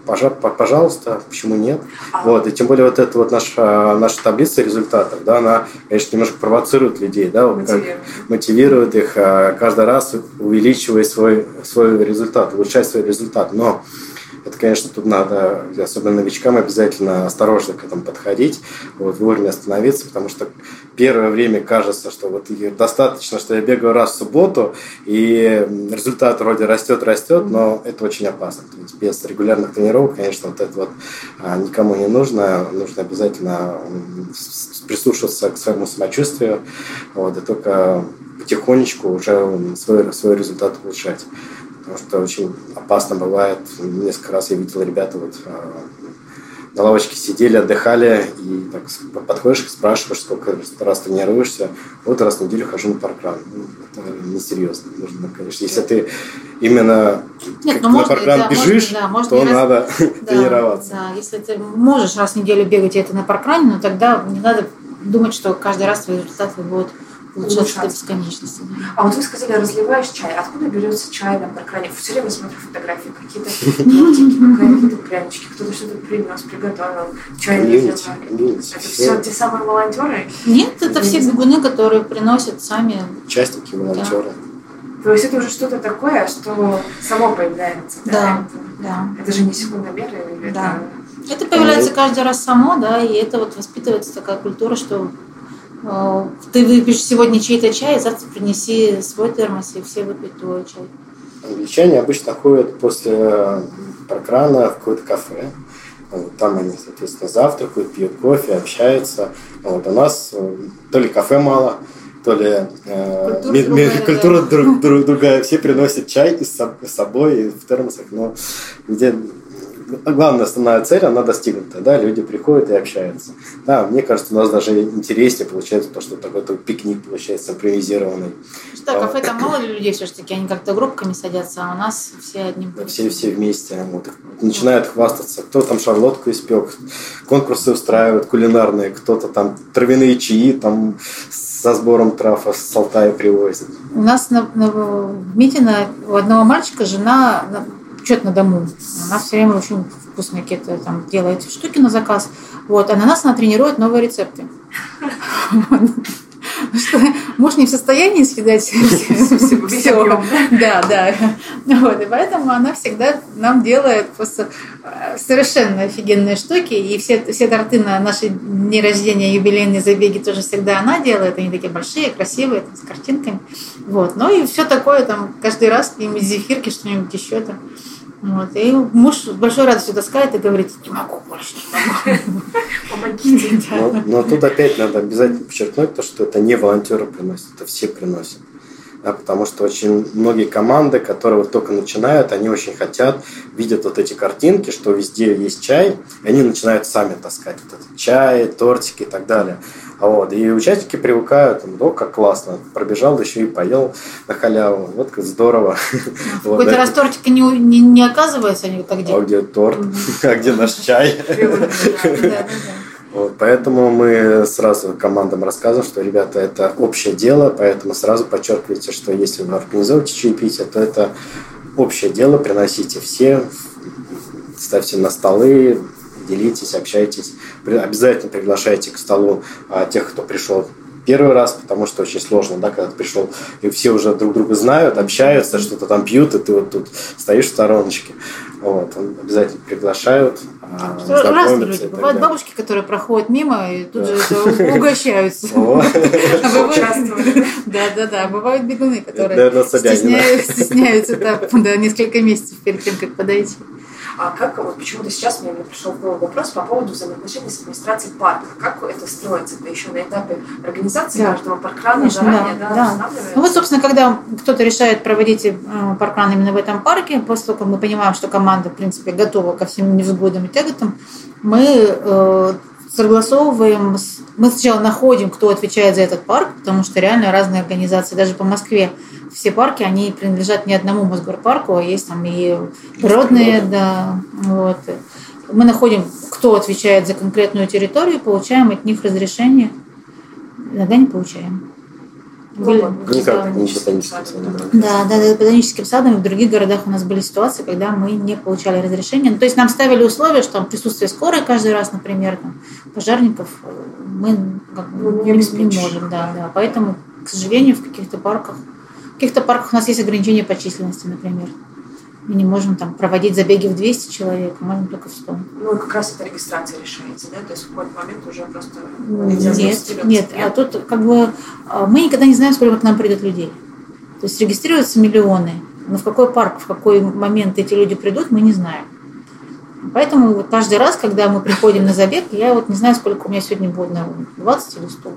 пожалуйста, почему нет? А. Вот, и тем более вот эта вот наша, наша таблица результатов, да, она, конечно, немножко провоцирует людей, да, вот мотивирует. Как, мотивирует их а, каждый раз увеличивая свой, свой результат, улучшать свой результат. Но это, конечно, тут надо, особенно новичкам, обязательно осторожно к этому подходить, вот, вовремя остановиться, потому что первое время кажется, что вот достаточно, что я бегаю раз в субботу, и результат вроде растет, растет, но это очень опасно. То есть без регулярных тренировок, конечно, вот это вот а, никому не нужно. Нужно обязательно прислушиваться к своему самочувствию, вот, и только потихонечку уже свой, свой результат улучшать потому что очень опасно бывает. Несколько раз я видел ребята вот а, на лавочке сидели, отдыхали, и так подходишь, спрашиваешь, сколько раз тренируешься. Вот раз в неделю хожу на паркран. Ну, это несерьезно. Нужно, конечно, если ты именно Нет, ну, на паркран да, бежишь, можно, да, можно то раз... надо да, тренироваться. Да, если ты можешь раз в неделю бегать это на паркране, но тогда не надо думать, что каждый раз твои результаты будут Получается до бесконечности. Да. А вот вы сказали, разливаешь чай. Откуда берется чай на паркране? Все время смотрю фотографии, какие-то какие-то прянички, кто-то что-то принес, приготовил, чай разливает. Это все те самые волонтеры? Нет, это все бегуны, которые приносят сами. Участники, волонтеры. То есть это уже что-то такое, что само появляется. Да, да. Это же не секундомеры или да. это... Это появляется каждый раз само, да, и это вот воспитывается такая культура, что ты выпьешь сегодня чей-то чай, завтра принеси свой термос, и все выпьют твой чай. Англичане обычно ходят после э, прокрана в какое-то кафе. Вот, там они, соответственно, завтракают, пьют кофе, общаются. Вот, у нас э, то ли кафе мало, то ли э, культура, ми, другая, культура да. друг, друг, другая. Все приносят чай и с собой, и в термосах, но где главная основная цель, она достигнута, да, люди приходят и общаются. Да, мне кажется, у нас даже интереснее получается то, что такой пикник получается импровизированный. Что, кафе там мало ли людей все-таки, они как-то группками садятся, а у нас все одним да, Все, все вместе. Вот, начинают хвастаться, кто там шарлотку испек, конкурсы устраивают кулинарные, кто-то там травяные чаи там со сбором трав с Алтая привозит. У нас на, на, в Митино у одного мальчика жена что-то на дому. Она все время очень вкусные какие-то там делает штуки на заказ. Вот, а на нас она тренирует новые рецепты. Что муж не в состоянии съедать все. Да, да. Вот, и поэтому она всегда нам делает просто э, совершенно офигенные штуки. И все, все торты на наши дни рождения, юбилейные забеги тоже всегда она делает. Они такие большие, красивые, там, с картинками. Вот. Ну и все такое там каждый раз какие-нибудь зефирки, что-нибудь еще там. Вот. И муж с большой радостью таскает и говорит, не могу больше, не могу. Помогите. Но, но тут опять надо обязательно подчеркнуть то, что это не волонтеры приносят, это все приносят. Да, потому что очень многие команды, которые вот только начинают, они очень хотят, видят вот эти картинки, что везде есть чай, и они начинают сами таскать вот этот чай, тортики и так далее. Вот. И участники привыкают, ну, как классно, пробежал, еще и поел на халяву. Вот как здорово. Какой-то раз тортика не, не, не оказывается, они вот так делают. А где торт? А где наш чай? Вот, поэтому мы сразу командам рассказываем, что, ребята, это общее дело, поэтому сразу подчеркивайте, что если вы организуете чаепитие, то это общее дело, приносите все, ставьте на столы, делитесь, общайтесь. Обязательно приглашайте к столу а, тех, кто пришел первый раз, потому что очень сложно, да, когда ты пришел, и все уже друг друга знают, общаются, что-то там пьют, и ты вот тут стоишь в стороночке. Вот, обязательно приглашают. А, Разные люди. Бывают бабушки, которые проходят мимо и тут же угощаются. Да, да, да. Бывают бегуны, которые стесняются несколько месяцев перед тем, как подойти. А как, вот почему-то сейчас мне пришел в голову вопрос по поводу взаимоотношений с администрацией парка. Как это строится? Это еще на этапе организации да. каждого паркрана Конечно, заранее, да, да, да. Ну вот, собственно, когда кто-то решает проводить э, паркран именно в этом парке, после того, как мы понимаем, что команда, в принципе, готова ко всем невзгодам и тяготам, мы э, согласовываем, мы сначала находим, кто отвечает за этот парк, потому что реально разные организации, даже по Москве все парки, они принадлежат не одному Мосгорпарку, а есть там и природные, да, вот. Мы находим, кто отвечает за конкретную территорию, получаем от них разрешение. Иногда не получаем. Были, Никак, не ботаническим садом. Да, да, да, ботаническим садом. В других городах у нас были ситуации, когда мы не получали разрешения. Ну, то есть нам ставили условия, что там присутствие скорой каждый раз, например, там, пожарников мы как, ну, не, не можем. Да, да. Поэтому, к сожалению, в каких-то парках каких-то парках у нас есть ограничения по численности, например. Мы не можем там проводить забеги в 200 человек, можем только в 100. Ну, как раз это регистрация решается, да? То есть в какой-то момент уже просто Нет, нет. А тут как бы а, мы никогда не знаем, сколько к нам придет людей. То есть регистрируются миллионы, но в какой парк, в какой момент эти люди придут, мы не знаем. Поэтому вот каждый раз, когда мы приходим на забег, я вот не знаю, сколько у меня сегодня будет народу, 20 или 100.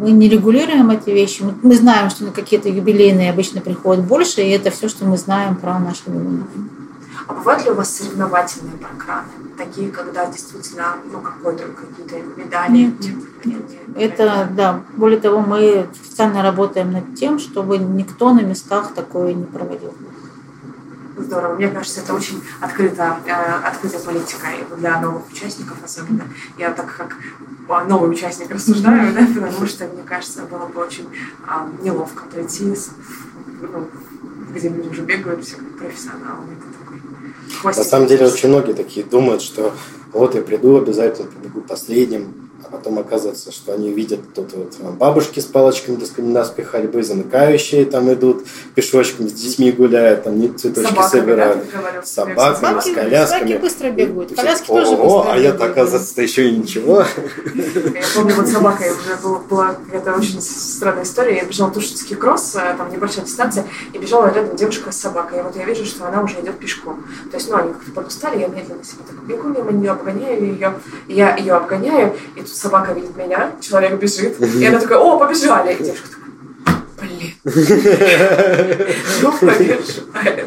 Мы не регулируем эти вещи. Мы знаем, что на какие-то юбилейные обычно приходят больше, и это все, что мы знаем про наши юбилейные. А бывают ли у вас соревновательные программы? Такие, когда действительно ну, какой-то, какие-то медали? Нет, нет, нет. Это, да. Более того, мы специально работаем над тем, чтобы никто на местах такое не проводил. Здорово. Мне кажется, это очень открыто, э, открытая политика для новых участников особенно. Я так как новый участник рассуждаю, да, потому что, мне кажется, было бы очень а, неловко прийти, ну, где люди уже бегают, все как профессионалы. Это такой На самом деле очень многие такие думают, что вот я приду, обязательно побегу последним, потом оказывается, что они видят тут вот бабушки с палочками скандинавской ходьбы, замыкающие там идут пешочком с детьми гуляют, там цветочки Собаками, собирают, да, собаками, собаки, с колясками. Собаки быстро бегают, коляски тоже быстро О, а я-то, оказывается, еще и ничего. Я помню, вот собака уже была какая-то очень странная история. Я бежала Тушинский кросс, э, там небольшая дистанция, и бежала рядом девушка с собакой. И вот я вижу, что она уже идет пешком. То есть, ну, они как-то подустали, я медленно себе так бегу мимо нее, обгоняю ее, я ее обгоняю, и тут собака видит меня, человек бежит, и она такая, о, побежали. И девушка такая, блин. Ну, побежали.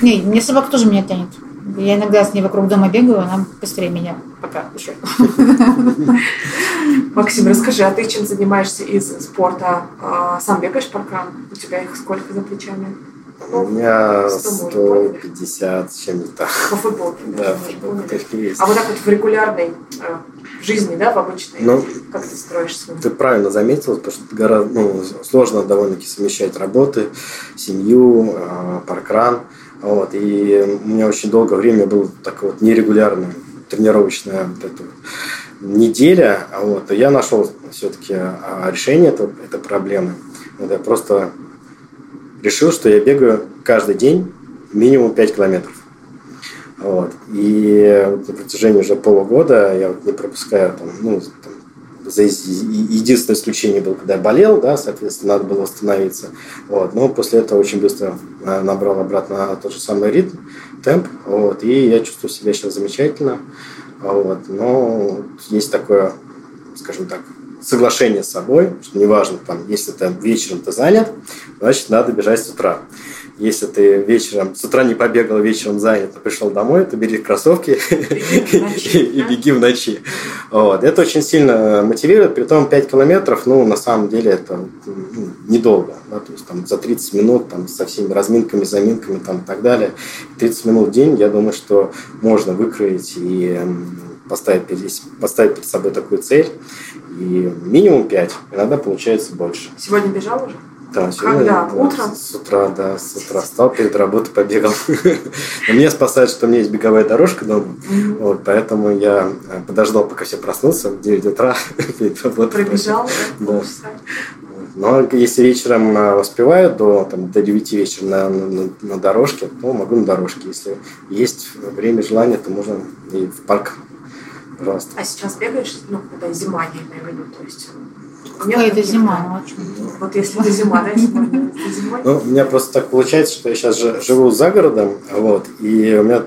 Не, мне собака тоже меня тянет. Я иногда с ней вокруг дома бегаю, она быстрее меня пока еще. Максим, расскажи, а ты чем занимаешься из спорта? А, сам бегаешь паркран? У тебя их сколько за плечами? У меня 150 с чем-то. По футболке? Да, футболка есть. А вот так вот в регулярной э, жизни, да, в обычной, ну, как ты строишь свой? Ты правильно заметил, потому что гораздо, ну, сложно довольно-таки совмещать работы, семью, э, паркран. Вот, и у меня очень долгое время был такой вот нерегулярный тренировочная вот эта вот неделя, вот, и я нашел все-таки а, решение этой, этой проблемы. Вот я просто решил, что я бегаю каждый день минимум 5 километров. Вот. И на протяжении уже полугода я вот не пропускаю там, ну, там, за единственное исключение было, когда я болел, да, соответственно, надо было восстановиться. Вот. Но после этого очень быстро а, набрал обратно тот же самый ритм, темп, вот, и я чувствую себя сейчас замечательно. Вот. Но есть такое, скажем так, соглашение с собой, что неважно, там, если ты вечером ты занят, значит, надо бежать с утра. Если ты вечером, с утра не побегал, вечером занят, а пришел домой, то бери кроссовки и беги в ночи. Это очень сильно мотивирует, при том 5 километров, ну, на самом деле, это недолго. То есть там за 30 минут, там, со всеми разминками, заминками там, и так далее. 30 минут в день, я думаю, что можно выкроить и поставить, поставить перед собой такую цель. И минимум 5, иногда получается больше. Сегодня бежал уже? Да, сегодня, Когда? Да, Утром? С утра, да, с утра встал перед работой, побегал. Но меня спасает, что у меня есть беговая дорожка дома, вот, поэтому я э, подождал, пока все проснутся в 9 утра перед работой. Пробежал, да? Но если вечером э, успеваю до, там, до 9 вечера на, на, на дорожке, то могу на дорожке. Если есть время, желание, то можно и в парк. Пожалуйста. А сейчас бегаешь, ну, когда зима, я имею в виду, то есть Какая это зима, ну? Вот если это зима, да, зимой. Ну, у меня просто так получается, что я сейчас живу за городом, вот, и у меня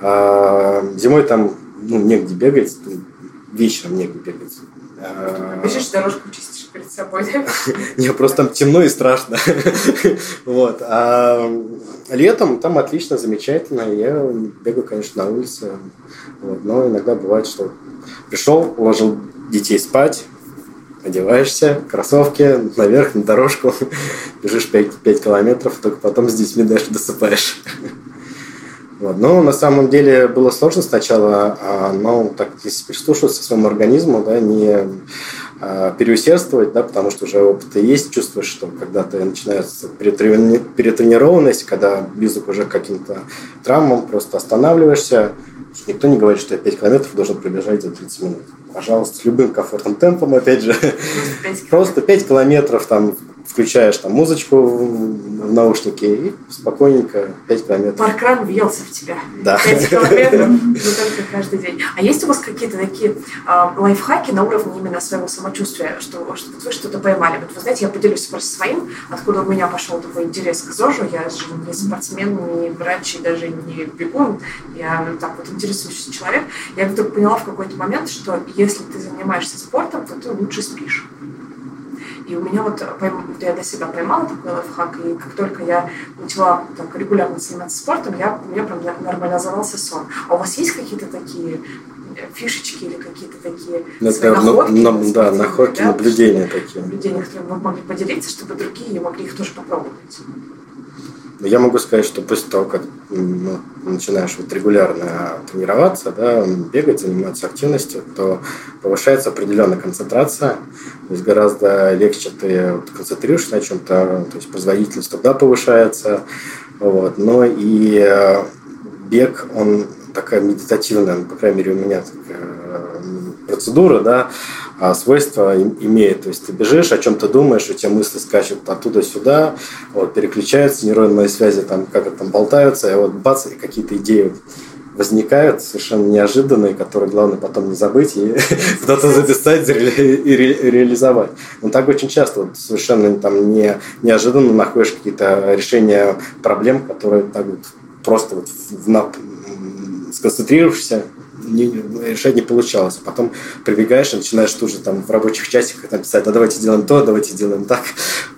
а, зимой там ну, негде бегать, вечером негде бегать. А, Бежишь, дорожку чистишь перед собой? Не, просто там темно и страшно. вот. А летом там отлично, замечательно. Я бегаю, конечно, на улице. Вот. Но иногда бывает, что пришел, уложил детей спать, одеваешься, кроссовки, наверх, на дорожку, бежишь 5, 5 километров, только потом с детьми дальше досыпаешь. Вот. Но на самом деле было сложно сначала, а, но так, если прислушиваться к своему организму, да, не переусердствовать, да, потому что уже опыт есть, чувствуешь, что когда ты начинается перетренированность, когда близок уже к каким-то травмам, просто останавливаешься. Никто не говорит, что я 5 километров должен пробежать за 30 минут пожалуйста, с любым комфортным темпом, опять же. Просто 5 километров там включаешь там музычку в наушники и спокойненько 5 километров. Паркран въелся в тебя. Да. 5 километров, не только каждый день. А есть у вас какие-то такие э, лайфхаки на уровне именно своего самочувствия, что, что вы что-то поймали? Вот вы знаете, я поделюсь просто своим, откуда у меня пошел такой интерес к ЗОЖу. Я же не спортсмен, не врач и даже не бегун. Я так вот интересующийся человек. Я вдруг поняла в какой-то момент, что если ты занимаешься спортом, то ты лучше спишь. И у меня вот, я для себя поймала такой лайфхак, и как только я начала так, регулярно заниматься спортом, я, у меня прям нормализовался сон. А у вас есть какие-то такие э, фишечки или какие-то такие Это, свои находки? На, да, находки, да, наблюдения такие. Наблюдения, которые вы могли поделиться, чтобы другие могли их тоже попробовать. Я могу сказать, что после того, как ну, начинаешь вот регулярно тренироваться, да, бегать, заниматься активностью, то повышается определенная концентрация. То есть гораздо легче ты вот концентрируешься на чем-то, то есть производительность тогда повышается. Вот. Но и э, бег, он такая медитативная, по крайней мере, у меня такая процедура, да, свойства имеет. То есть ты бежишь, о чем ты думаешь, у тебя мысли скачут оттуда сюда, вот, переключаются, нейронные связи там как-то там болтаются, и вот бац, и какие-то идеи возникают совершенно неожиданные, которые главное потом не забыть и куда-то записать и реализовать. Но так очень часто вот совершенно там не, неожиданно находишь какие-то решения проблем, которые так вот просто вот в, в, сконцентрируешься не, решать не получалось. Потом прибегаешь и начинаешь тут же там в рабочих часиках там писать, а давайте сделаем то, давайте сделаем так.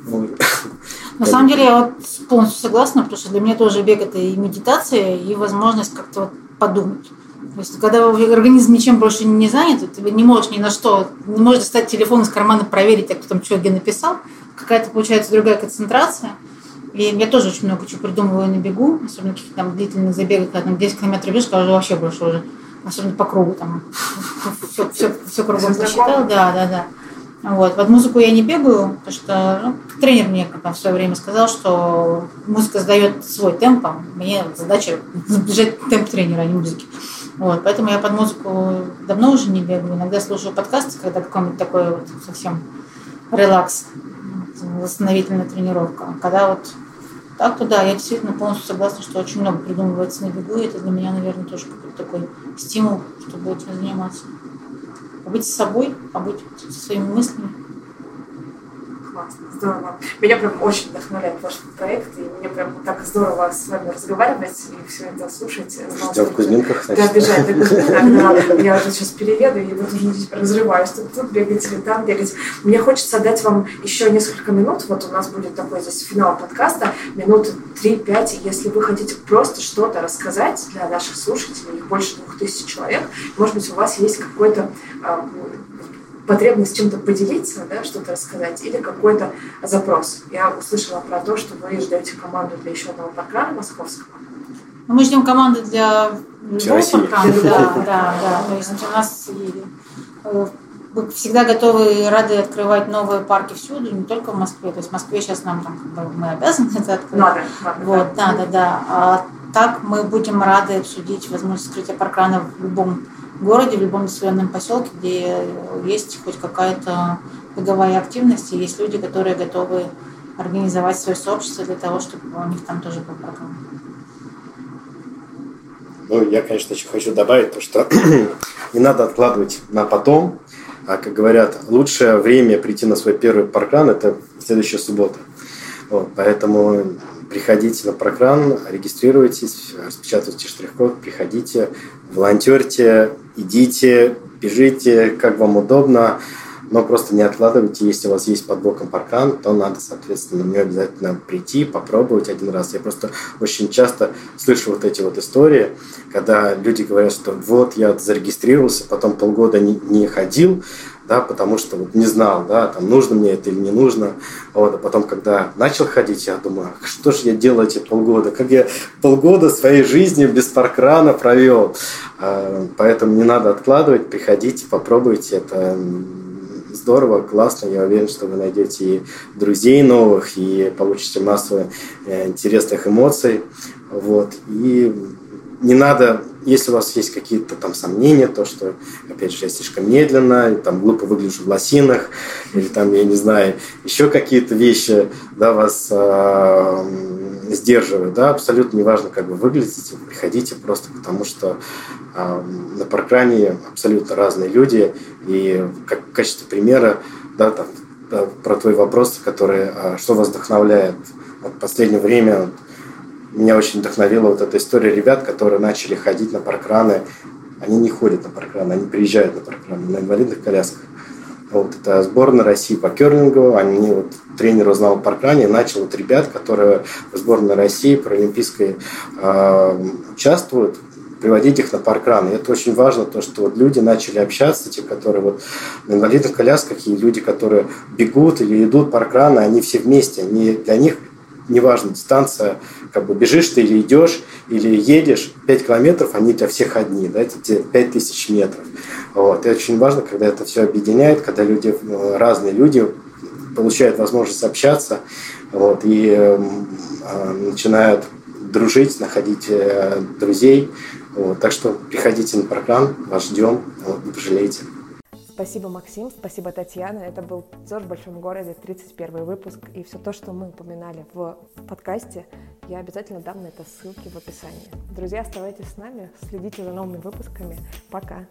На самом деле я вот полностью согласна, потому что для меня тоже бег это и медитация, и возможность как-то вот подумать. То есть, когда организм ничем больше не занят, ты не можешь ни на что, не можешь достать телефон из кармана, проверить, а кто там что где написал, какая-то получается другая концентрация. И я тоже очень много чего придумываю на бегу, особенно какие-то там длительные забеги, когда там 10 километров бежишь, когда уже вообще больше уже особенно по кругу там все, все, все кругом посчитал, да, да, да. Вот. Под музыку я не бегаю, потому что ну, тренер мне как в свое время сказал, что музыка сдает свой темп, а мне задача сбежать темп тренера, а не музыки. Вот. Поэтому я под музыку давно уже не бегаю. Иногда слушаю подкасты, когда какой-нибудь такой вот совсем релакс, восстановительная тренировка. Когда вот так-то да, я действительно полностью согласна, что очень много придумывается на бегу, и это для меня, наверное, тоже какой-то такой стимул, чтобы этим заниматься. Побыть с собой, побыть со своими мыслями классно, здорово. Меня прям очень вдохновляет ваш проект, и мне прям так здорово с вами разговаривать и все это слушать. Ждем в Кузьминках, значит. Да, бежать до Кузьминок. Я уже сейчас перееду, и вот уже разрываюсь, тут, тут бегать или там бегать. Мне хочется дать вам еще несколько минут, вот у нас будет такой здесь финал подкаста, минут 3-5, если вы хотите просто что-то рассказать для наших слушателей, их больше двух тысяч человек, может быть, у вас есть какой-то а, потребность чем-то поделиться, да, что-то рассказать, или какой-то запрос. Я услышала про то, что вы ждете команду для еще одного программа московского. Мы ждем команды для Всей России. Да, да, да. То есть у нас э, мы всегда готовы и рады открывать новые парки всюду, не только в Москве. То есть в Москве сейчас нам там, как бы, мы обязаны это открыть. Надо, надо, вот, да, да, да. А так мы будем рады обсудить возможность открытия паркрана в любом городе, в любом населенном поселке, где есть хоть какая-то беговая активность, и есть люди, которые готовы организовать свое сообщество для того, чтобы у них там тоже был паркран. Ну, я, конечно, еще хочу добавить то, что не надо откладывать на потом, а, как говорят, лучшее время прийти на свой первый паркран – это следующая суббота. Вот, поэтому приходите на паркран, регистрируйтесь, распечатывайте штрих-код, приходите, волонтерьте, идите, бежите, как вам удобно но просто не откладывайте, если у вас есть под боком паркан, то надо, соответственно, нее обязательно прийти, попробовать один раз. Я просто очень часто слышу вот эти вот истории, когда люди говорят, что вот я зарегистрировался, потом полгода не, не ходил, да, потому что вот не знал, да, там нужно мне это или не нужно. Вот, а потом, когда начал ходить, я думаю, что же я делал эти полгода, как я полгода своей жизни без паркрана провел. А, поэтому не надо откладывать, приходите, попробуйте, это здорово, классно. Я уверен, что вы найдете и друзей новых, и получите массу э, интересных эмоций. Вот. И не надо, если у вас есть какие-то там сомнения, то, что, опять же, я слишком медленно, там глупо выгляжу в лосинах, или там, я не знаю, еще какие-то вещи, да, вас э, сдерживают, да, абсолютно неважно, как вы выглядите, приходите просто потому, что э, на паркране абсолютно разные люди, и как в качестве примера, да, там, про твой вопрос, который, э, что вас вдохновляет. В последнее время, меня очень вдохновила вот эта история ребят, которые начали ходить на паркраны. Они не ходят на паркраны, они приезжают на паркраны на инвалидных колясках. Вот это сборная России по керлингу. Они вот тренер узнал в паркране и начал вот ребят, которые в сборной России про олимпийской э, участвуют, приводить их на паркран. И это очень важно, то, что вот люди начали общаться, те, которые вот на инвалидных колясках, и люди, которые бегут или идут паркраны, они все вместе. Они, для них неважно, дистанция, как бы бежишь ты или идешь, или едешь, 5 километров, они для всех одни, да, это 5 тысяч метров. Вот. И очень важно, когда это все объединяет, когда люди, э, разные люди получают возможность общаться вот, и э, начинают дружить, находить э, друзей. Вот. Так что приходите на паркран, вас ждем, вот, не пожалеете. Спасибо, Максим, спасибо, Татьяна. Это был ЗОЖ в большом городе, 31 выпуск. И все то, что мы упоминали в подкасте, я обязательно дам на это ссылки в описании. Друзья, оставайтесь с нами, следите за новыми выпусками. Пока!